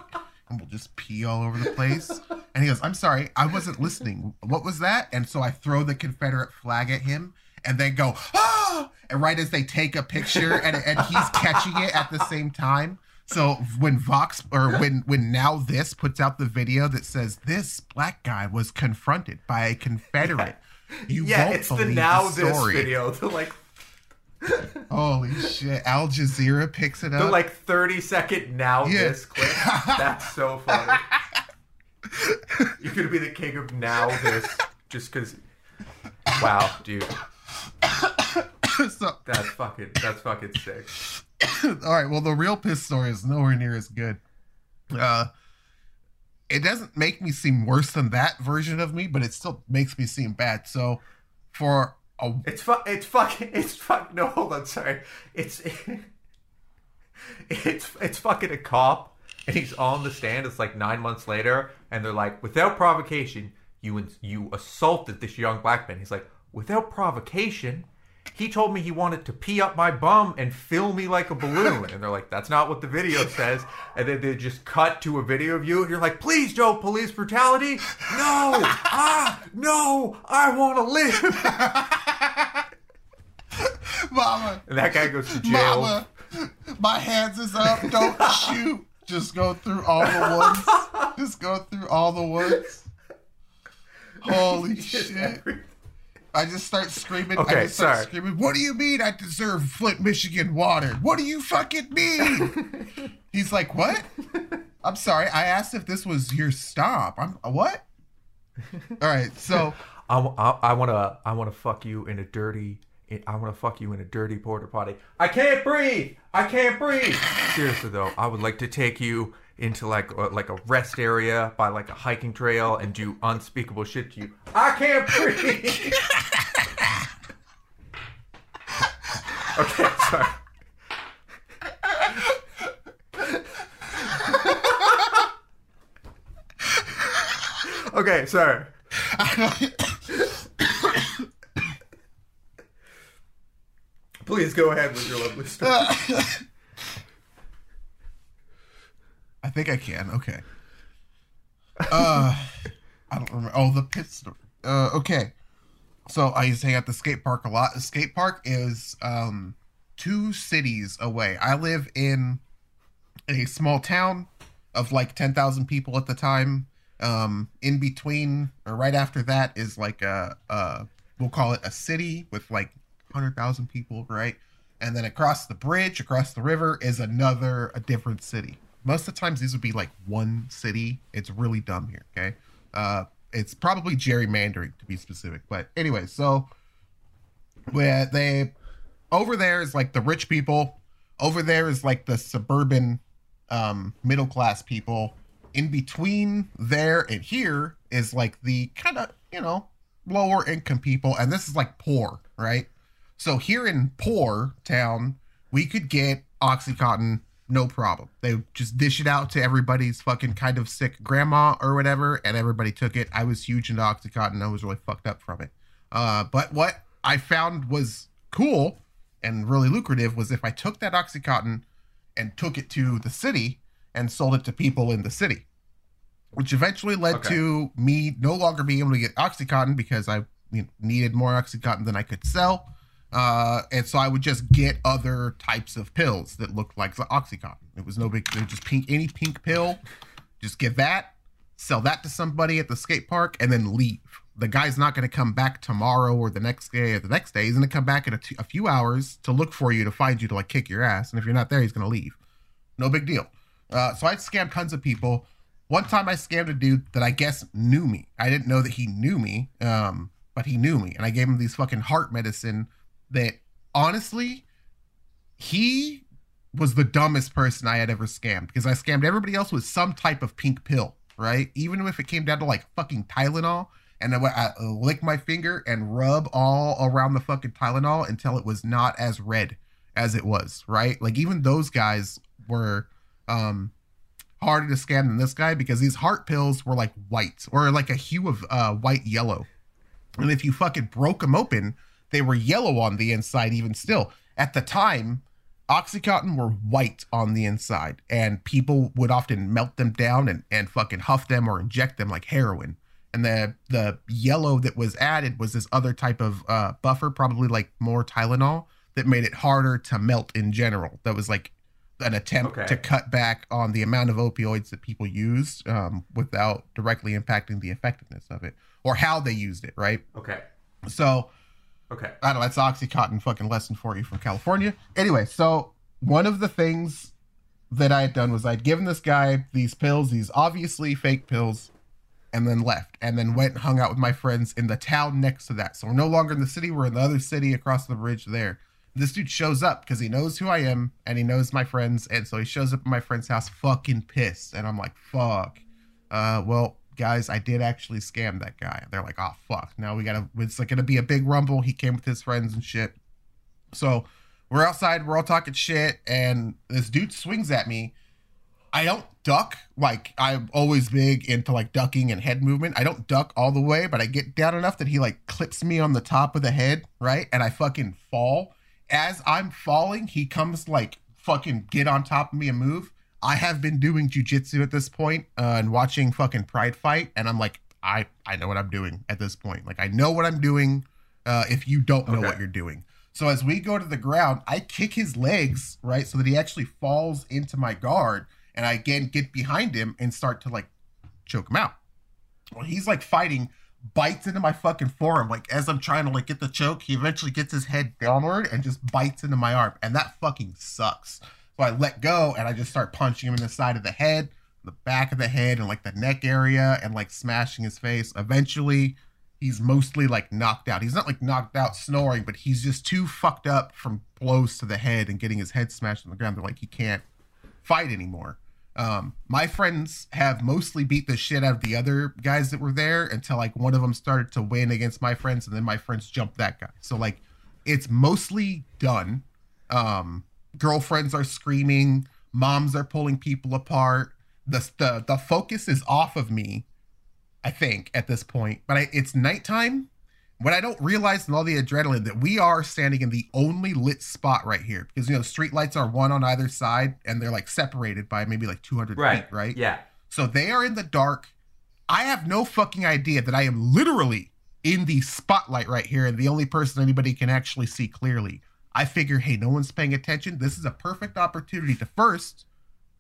and we'll just pee all over the place." And he goes, "I'm sorry, I wasn't listening. What was that?" And so I throw the Confederate flag at him. And then go, ah! And right as they take a picture and, and he's catching it at the same time, so when Vox or when when NowThis puts out the video that says this black guy was confronted by a Confederate, you Yeah, won't it's the now the this video. The like Holy shit! Al Jazeera picks it up. the like 30 second now Yeah. this clip. That's so funny. You're gonna be the king of now this just because. Wow, dude, so, that's fucking that's fucking sick. all right. Well, the real piss story is nowhere near as good. Uh, it doesn't make me seem worse than that version of me, but it still makes me seem bad. So, for a It's fu- It's fucking. It's fuck. No, hold on. Sorry. It's. It's it's fucking a cop, and he's on the stand. It's like nine months later, and they're like, without provocation, you you assaulted this young black man. He's like, without provocation, he told me he wanted to pee up my bum and fill me like a balloon. And they're like, that's not what the video says. And then they just cut to a video of you, and you're like, please don't police brutality. No, ah, no, I want to live. mama, And that guy goes to jail. Mama, my hands is up. Don't shoot. Just go through all the ones. Just go through all the ones. Holy shit. every- I just start screaming. I Okay, just start sorry. screaming. What do you mean I deserve Flint, Michigan water? What do you fucking mean? He's like, what? I'm sorry. I asked if this was your stop. I'm what? All right. So I, I, I want to I want to fuck you in a dirty I want to fuck you in a dirty porta potty. I can't breathe. I can't breathe. Seriously though, I would like to take you into like uh, like a rest area by like a hiking trail and do unspeakable shit to you. I can't breathe. okay, sorry. okay, sorry. Please go ahead with your lovely story. I think I can. Okay. Uh, I don't remember. Oh, the pit story. Uh, okay. So I used to hang out at the skate park a lot. The skate park is um two cities away. I live in a small town of like ten thousand people at the time. Um, in between or right after that is like a uh we'll call it a city with like hundred thousand people, right? And then across the bridge, across the river, is another a different city. Most of the times these would be like one city. It's really dumb here, okay? Uh it's probably gerrymandering to be specific. But anyway, so where they over there is like the rich people, over there is like the suburban um middle class people, in between there and here is like the kind of, you know, lower income people. And this is like poor, right? So here in poor town, we could get Oxycontin no problem. They just dish it out to everybody's fucking kind of sick grandma or whatever, and everybody took it. I was huge into Oxycontin. I was really fucked up from it. Uh, but what I found was cool and really lucrative was if I took that Oxycontin and took it to the city and sold it to people in the city, which eventually led Okay. to me no longer being able to get Oxycontin because I needed more Oxycontin than I could sell. Uh, and so I would just get other types of pills that looked like the Oxycontin. It was no big, was just pink, any pink pill, just get that, sell that to somebody at the skate park, and then leave. The guy's not going to come back tomorrow or the next day or the next day. He's going to come back in a, t- a few hours to look for you to find you to like kick your ass. And if you're not there, he's going to leave. No big deal. Uh, so I scammed tons of people. One time I scammed a dude that I guess knew me. I didn't know that he knew me, um, but he knew me. And I gave him these fucking heart medicine that honestly, he was the dumbest person I had ever scammed because I scammed everybody else with some type of pink pill, right? Even if it came down to like fucking Tylenol. And I, I lick my finger and rub all around the fucking Tylenol until it was not as red as it was, right? Like even those guys were um harder to scam than this guy because these heart pills were like white or like a hue of uh white yellow. And if you fucking broke them open, they were yellow on the inside even still. At the time, Oxycontin were white on the inside, and people would often melt them down and, and fucking huff them or inject them like heroin. And the the yellow that was added was this other type of uh, buffer, probably like more Tylenol, that made it harder to melt in general. That was like an attempt Okay. to cut back on the amount of opioids that people used um, without directly impacting the effectiveness of it or how they used it, right? Okay. So Okay. I don't know, that's Oxycontin fucking lesson for you from California. Anyway, so one of the things that I had done was I'd given this guy these pills, these obviously fake pills, and then left. And then went and hung out with my friends in the town next to that. So we're no longer in the city, we're in the other city across the bridge there. This dude shows up because he knows who I am and he knows my friends. And so he shows up at my friend's house fucking pissed. And I'm like, fuck. Uh, well, guys, I did actually scam that guy. They're like, oh fuck. Now we gotta. It's like gonna be a big rumble. He came with his friends and shit. So we're outside. We're all talking shit, and this dude swings at me. I don't duck like I'm always big into like ducking and head movement. I don't duck all the way, but I get down enough that he like clips me on the top of the head, right? And I fucking fall. As I'm falling, he comes like fucking get on top of me and move. I have been doing jujitsu at this point, uh, and watching fucking Pride fight, and I'm like, I I know what I'm doing at this point. Like I know what I'm doing. Uh, if you don't know Okay. what you're doing. So as we go to the ground, I kick his legs, right? So that he actually falls into my guard. And I again get behind him and start to like choke him out. Well, he's like fighting, bites into my fucking forearm. Like as I'm trying to like get the choke, he eventually gets his head downward and just bites into my arm. And that fucking sucks. So I let go and I just start punching him in the side of the head, the back of the head, and like the neck area, and like smashing his face. Eventually, he's mostly like knocked out. He's not like knocked out snoring, but he's just too fucked up from blows to the head and getting his head smashed on the ground. They're like, he can't fight anymore. Um, my friends have mostly beat the shit out of the other guys that were there until like one of them started to win against my friends, and then my friends jumped that guy. So like, it's mostly done. Um, girlfriends are screaming, moms are pulling people apart. The the the focus is off of me I think at this point. But I, it's nighttime when I don't realize in all the adrenaline that we are standing in the only lit spot right here because you know street lights are one on either side and they're like separated by maybe like 200 Right. feet, right? Yeah. So they are in the dark. I have no fucking idea that I am literally in the spotlight right here and the only person anybody can actually see clearly. I figure, hey, no one's paying attention. This is a perfect opportunity to first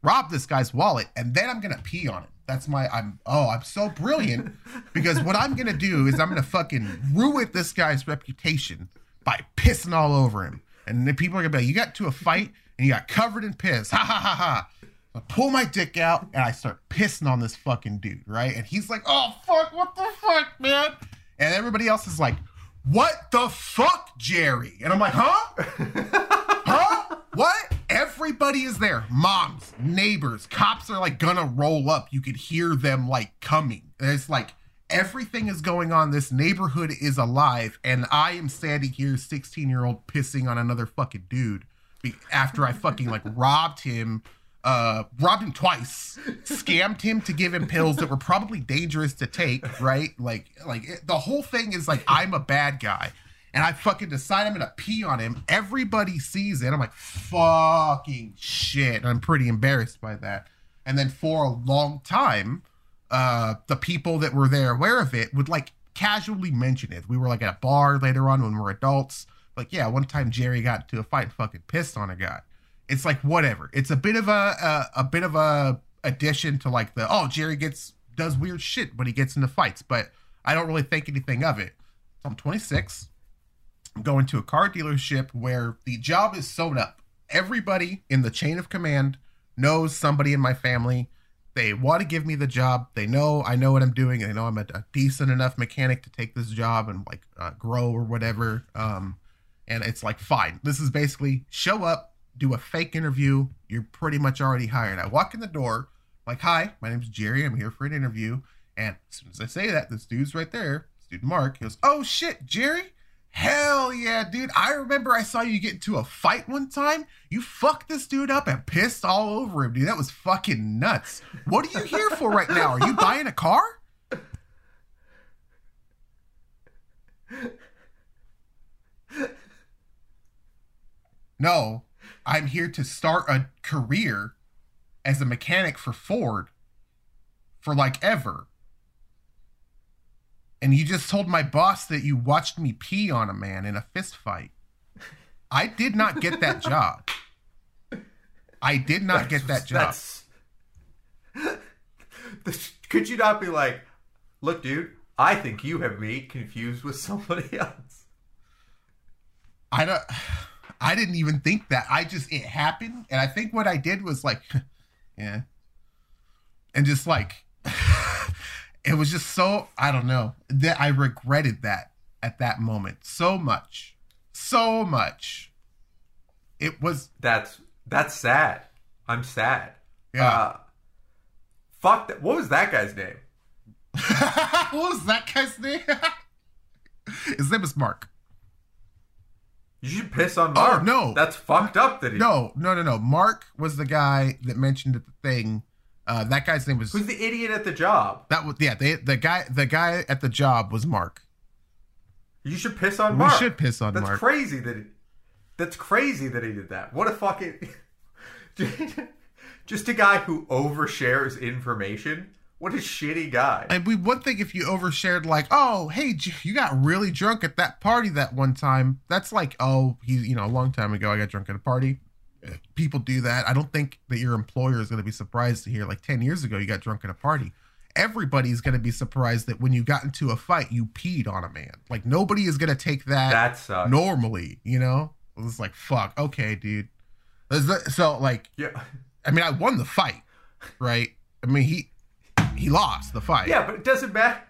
rob this guy's wallet and then I'm gonna pee on it. That's my I'm oh, I'm so brilliant because what I'm gonna do is I'm gonna fucking ruin this guy's reputation by pissing all over him. And then people are gonna be like, you got to a fight and you got covered in piss. Ha ha ha ha. I pull my dick out and I start pissing on this fucking dude, right? And he's like, oh fuck, what the fuck, man? And everybody else is like, what the fuck, Jerry? And I'm like, huh? huh? What? everybody is there. Moms, neighbors, cops are like gonna roll up. You could hear them like coming. It's like everything is going on. This neighborhood is alive, and I am standing here, 16 year old, pissing on another fucking dude after I fucking like robbed him. Uh, robbed him twice, scammed him to give him pills that were probably dangerous to take, right? Like, like it, the whole thing is like I'm a bad guy, and I fucking decide I'm gonna pee on him. Everybody sees it. I'm like, fucking shit. I'm pretty embarrassed by that. And then for a long time, uh, the people that were there aware of it would like casually mention it. We were like at a bar later on when we were adults. Like, yeah, one time Jerry got into a fight and fucking pissed on a guy. It's like whatever. It's a bit of a, a a bit of a addition to like the oh Jerry gets does weird shit when he gets into fights, but I don't really think anything of it. So I'm 26. I'm going to a car dealership where the job is sewn up. Everybody in the chain of command knows somebody in my family. They want to give me the job. They know I know what I'm doing. They know I'm a, a decent enough mechanic to take this job and like uh, grow or whatever. Um, and it's like fine. This is basically show up, do a fake interview. You're pretty much already hired. I walk in the door, like, hi, my name's Jerry. I'm here for an interview. And as soon as I say that, this dude's right there, dude Mark, he goes, oh shit, Jerry. Hell yeah, dude. I remember I saw you get into a fight one time. You fucked this dude up and pissed all over him, dude. That was fucking nuts. What are you here for right now? Are you buying a car? No, I'm here to start a career as a mechanic for Ford for like ever. And you just told my boss that you watched me pee on a man in a fist fight. I did not get that job. I did not get that job. This- Could you not be like, look, dude, I think you have me confused with somebody else. I don't I didn't even think that. I just it happened and I think what I did was like yeah. And just like it was just so I don't know that I regretted that at that moment so much. So much. It was That's that's sad. I'm sad. Yeah. Uh, fuck that. What was that guy's name? what was that guy's name? His name is Mark. You should piss on Mark. Oh, no. That's fucked up. That he. No, no, no, no. Mark was the guy that mentioned the thing. Uh, that guy's name was Who's the idiot at the job? that was yeah. They, the guy the guy at the job was Mark. You should piss on We Mark. should piss on That's Mark. That's crazy that. He, that's crazy that he did that. What a fucking. Just a guy who overshares information. What a shitty guy. And we one thing if you overshared like, oh, hey, you got really drunk at that party that one time. That's like, oh, he's you know a long time ago I got drunk at a party. Uh, People do that. I don't think that your employer is going to be surprised to hear like ten years ago you got drunk at a party. Everybody's going to be surprised that when you got into a fight you peed on a man. Like nobody is going to take that that sucks. normally. You know, it's like fuck. Okay, dude. So like, Yeah. I mean, I won the fight, right? I mean, he he lost the fight. Yeah, but it doesn't matter.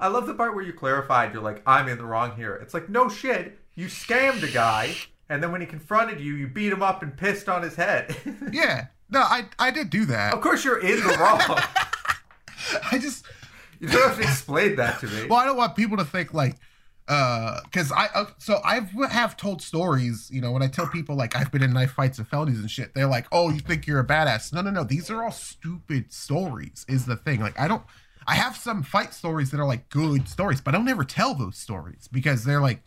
I love the part where you clarified. You're like, I'm in the wrong here. It's like, no shit. You scammed a guy, and then when he confronted you, you beat him up and pissed on his head. Yeah. No, I I did do that. of course, you're in the wrong. I just You don't have to explain that to me. well, I don't want people to think like uh cuz I uh, so I have told stories, you know, when I tell people like I've been in knife fights and felonies and shit, they're like, "Oh, you think you're a badass." No, no, no. These are all stupid stories is the thing. Like I don't I have some fight stories that are like good stories, but I don't ever tell those stories because they're like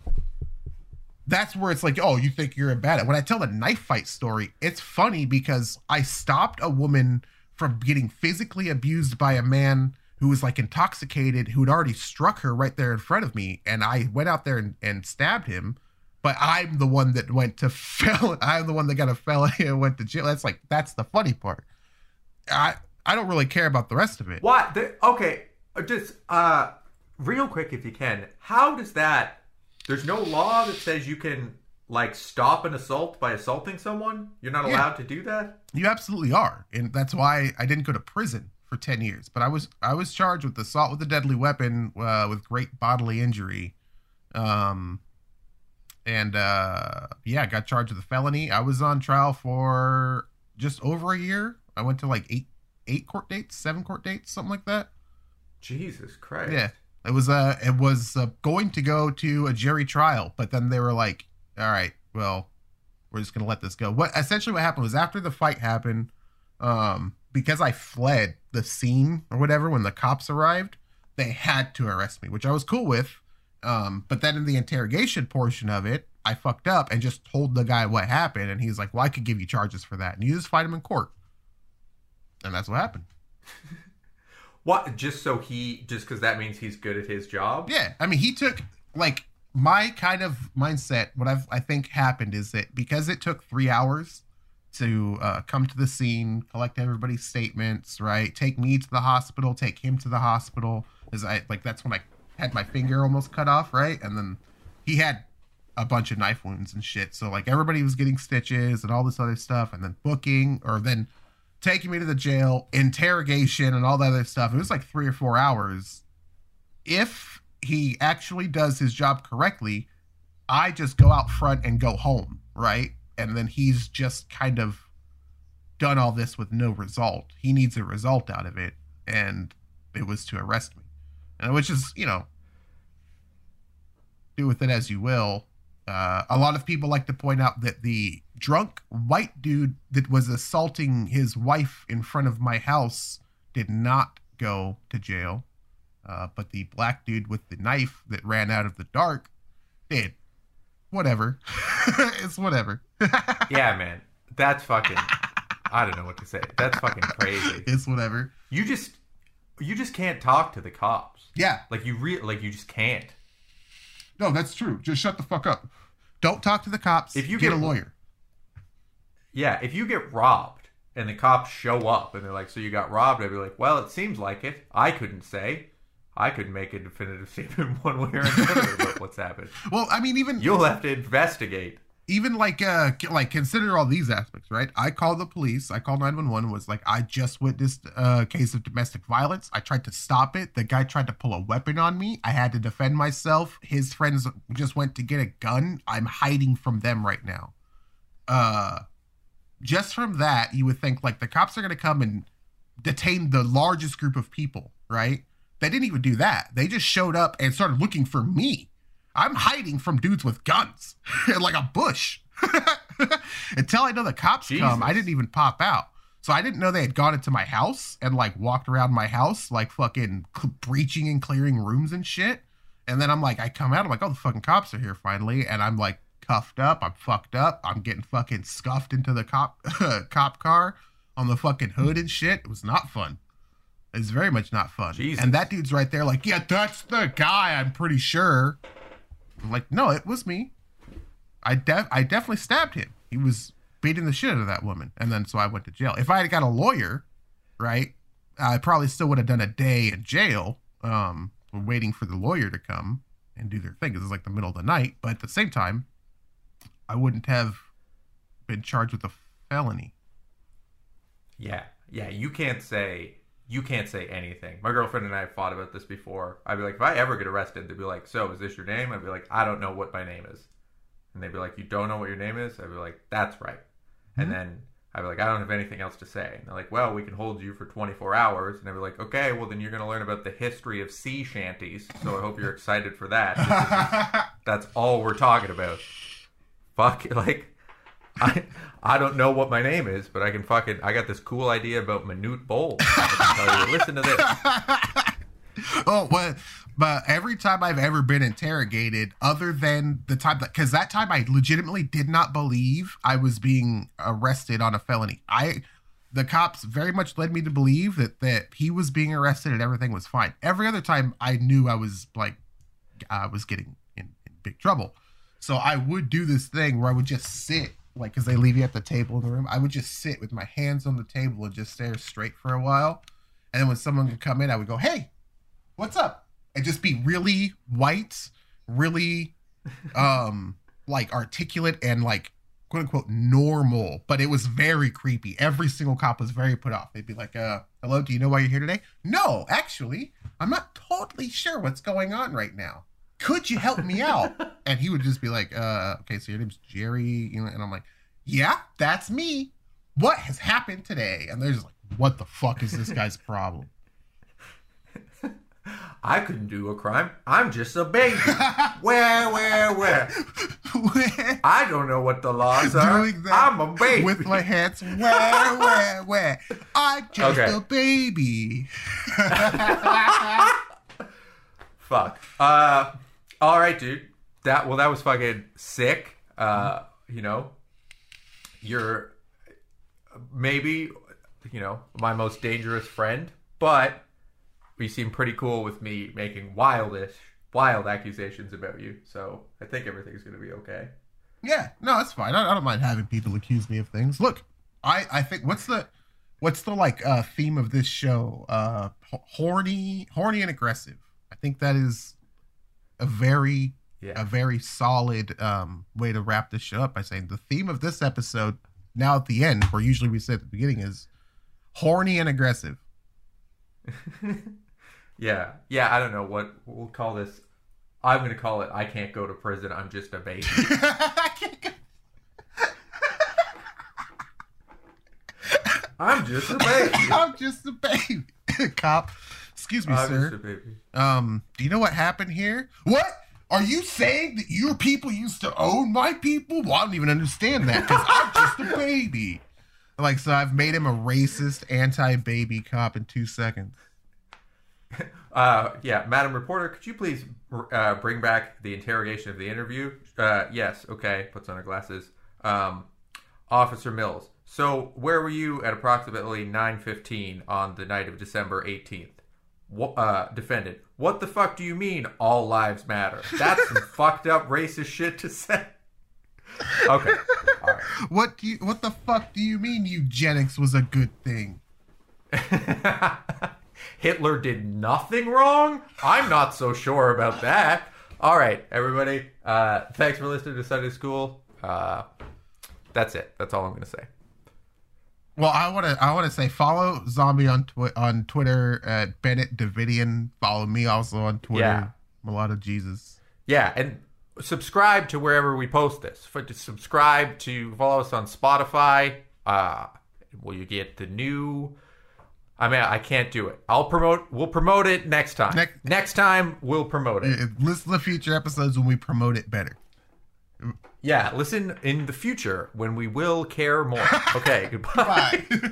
that's where it's like, oh, you think you're a badass. When I tell the knife fight story, it's funny because I stopped a woman from getting physically abused by a man who was like intoxicated, who had already struck her right there in front of me. And I went out there and, and stabbed him. But I'm the one that went to fel. I'm the one that got a felony and went to jail. That's like that's the funny part. I I don't really care about the rest of it. What? The, okay, uh, just uh, real quick, if you can. How does that? There's no law that says you can like stop an assault by assaulting someone. You're not Yeah. allowed to do that. You absolutely are, and that's why I didn't go to prison for ten years. But I was I was charged with assault with a deadly weapon uh, with great bodily injury, um, and uh, yeah, got charged with a felony. I was on trial for just over a year. I went to like eight eight court dates, seven court dates, something like that. Jesus Christ. Yeah, it was uh it was uh, going to go to a jury trial, but then they were like, "All right, well, we're just gonna let this go." What essentially what happened was after the fight happened, um, because I fled the scene or whatever when the cops arrived, they had to arrest me, which I was cool with. Um, but then in the interrogation portion of it, I fucked up and just told the guy what happened, and he's like, "Well, I could give you charges for that, and you just fight him in court." And that's what happened. What? Just so he, just because that means he's good at his job? Yeah, I mean, he took like my kind of mindset. What I've I think happened is that because it took three hours to uh, come to the scene, collect everybody's statements, right? Take me to the hospital, take him to the hospital. Is I like that's when I had my finger almost cut off, right? And then he had a bunch of knife wounds and shit. So like everybody was getting stitches and all this other stuff, and then booking or then taking me to the jail, interrogation, and all that other stuff. It was like three or four hours. If he actually does his job correctly, I just go out front and go home, right? And then he's just kind of done all this with no result. He needs a result out of it, and it was to arrest me. And which is, you know, do with it as you will. Uh, a lot of people like to point out that the drunk white dude that was assaulting his wife in front of my house did not go to jail. Uh, but the black dude with the knife that ran out of the dark did. Whatever. it's whatever. yeah, man. That's fucking. I don't know what to say. That's fucking crazy. It's whatever. You just, you just can't talk to the cops. Yeah. Like you re, like you just can't. No, that's true. Just shut the fuck up. Don't talk to the cops. If you get, get- a lawyer. Yeah, if you get robbed and the cops show up and they're like, "So you got robbed?" I'd be like, "Well, it seems like it. I couldn't say. I couldn't make a definitive statement one way or another about what's happened. Well, I mean, even You'll have to investigate." even like uh like consider all these aspects right? I called the police i called 911 was like i just witnessed a case of domestic violence. I tried to stop it. The guy tried to pull a weapon on me. I had to defend myself. His friends just went to get a gun. I'm hiding from them right now. Uh just from that you would think like the cops are going to come and detain the largest group of people right they didn't even do that they just showed up and started looking for me I'm hiding from dudes with guns like a bush. Until I know the cops come, I didn't even pop out. So I didn't know they had gone into my house and like walked around my house, like fucking breaching and clearing rooms and shit. And then I'm like, I come out, I'm like, oh, the fucking cops are here finally. And I'm like cuffed up, I'm fucked up, I'm getting fucking scuffed into the cop cop car on the fucking hood and shit. It was not fun. It's very much not fun. Jesus. And that dude's right there, like, yeah, that's the guy. I'm pretty sure. Like, no, it was me. I def- I definitely stabbed him. He was beating the shit out of that woman, and then so I went to jail. If I had got a lawyer, right, I probably still would have done a day in jail, um, waiting for the lawyer to come and do their thing. 'cause it's like the middle of the night, but at the same time, I wouldn't have been charged with a felony. Yeah, yeah. You can't say you can't say anything. My girlfriend and I have fought about this before. I'd be like, if I ever get arrested, they'd be like, "So, is this your name?" I'd be like, "I don't know what my name is," and they'd be like, "You don't know what your name is?" I'd be like, "That's right," and hmm. then. I'd be like, I don't have anything else to say. And they're like, well, we can hold you for 24 hours. And I'd be like, okay, well, then you're going to learn about the history of sea shanties. So I hope you're excited for that. That's all we're talking about. Fuck, like, I I don't know what my name is, but I can fucking I got this cool idea about minute bowl. Listen to this. oh, what? But every time I've ever been interrogated, other than the time that, because that time I legitimately did not believe I was being arrested on a felony. I, the cops very much led me to believe that that he was being arrested and everything was fine. Every other time, I knew I was like, I was getting in, in big trouble. So I would do this thing where I would just sit, like, because they leave you at the table in the room. I would just sit with my hands on the table and just stare straight for a while. And then when someone would come in, I would go, "Hey, what's up?" And just be really white, really, um, like articulate and like quote unquote normal. But it was very creepy. Every single cop was very put off. They'd be like, "Uh, hello, do you know why you're here today?" No, actually, I'm not totally sure what's going on right now. Could you help me out? And he would just be like, uh, okay, so your name's Jerry, you know, and I'm like, yeah, that's me. What has happened today? And they're just like, what the fuck is this guy's problem? I couldn't do a crime. I'm just a baby. where, where, where? where? I don't know what the laws are. Doing that I'm a baby. With my hands, where, where, where? I'm just Okay. a baby. Fuck. Uh, all right, dude. That well, that was fucking sick. Uh, you know, you're maybe you know my most dangerous friend, but you seem pretty cool with me making wildish, wild accusations about you. So I think everything's gonna be okay. Yeah, no, it's fine. I, I don't mind having people accuse me of things. Look, I I think what's the what's the like uh theme of this show? Uh horny, horny and aggressive. I think that is a very Yeah. a very solid um way to wrap this show up by saying the theme of this episode now at the end, where usually we say at the beginning is horny and aggressive. Yeah, yeah. I don't know what we'll call this. I'm gonna call it. I can't go to prison. I'm just a baby. I can't go- I'm just a baby. I'm just a baby. Cop. Excuse me, I'm sir. Um, do you know what happened here? What? Are you saying that your people used to own my people? Well, I don't even understand that because I'm just a baby. Like, so I've made him a racist, anti-baby cop in two seconds. Uh, yeah, Madam Reporter, could you please uh, bring back the interrogation of the interview? Uh, yes, okay. Puts on her glasses. Um, Officer Mills. So, where were you at approximately 9:15 on the night of December 18th? Uh, defendant. What the fuck do you mean all lives matter? That's some fucked up racist shit to say. Okay. Right. What do you? What the fuck do you mean eugenics was a good thing? Hitler did nothing wrong? I'm not so sure about that. All right, everybody. Uh, thanks for listening to Sunday School. Uh, that's it. That's all I'm going to say. Well, I want to. I want to say follow Zombie on twi- on Twitter at Bennett Davidian. Follow me also on Twitter. Yeah. Mulatto Jesus. Yeah, and subscribe to wherever we post this. For, to subscribe to follow us on Spotify. Uh, will you get the new? I mean, I can't do it. I'll promote. We'll promote it next time. Next- next time, we'll promote it. Listen to future episodes when we promote it better. Yeah, listen in the future when we will care more. Okay, goodbye. Bye.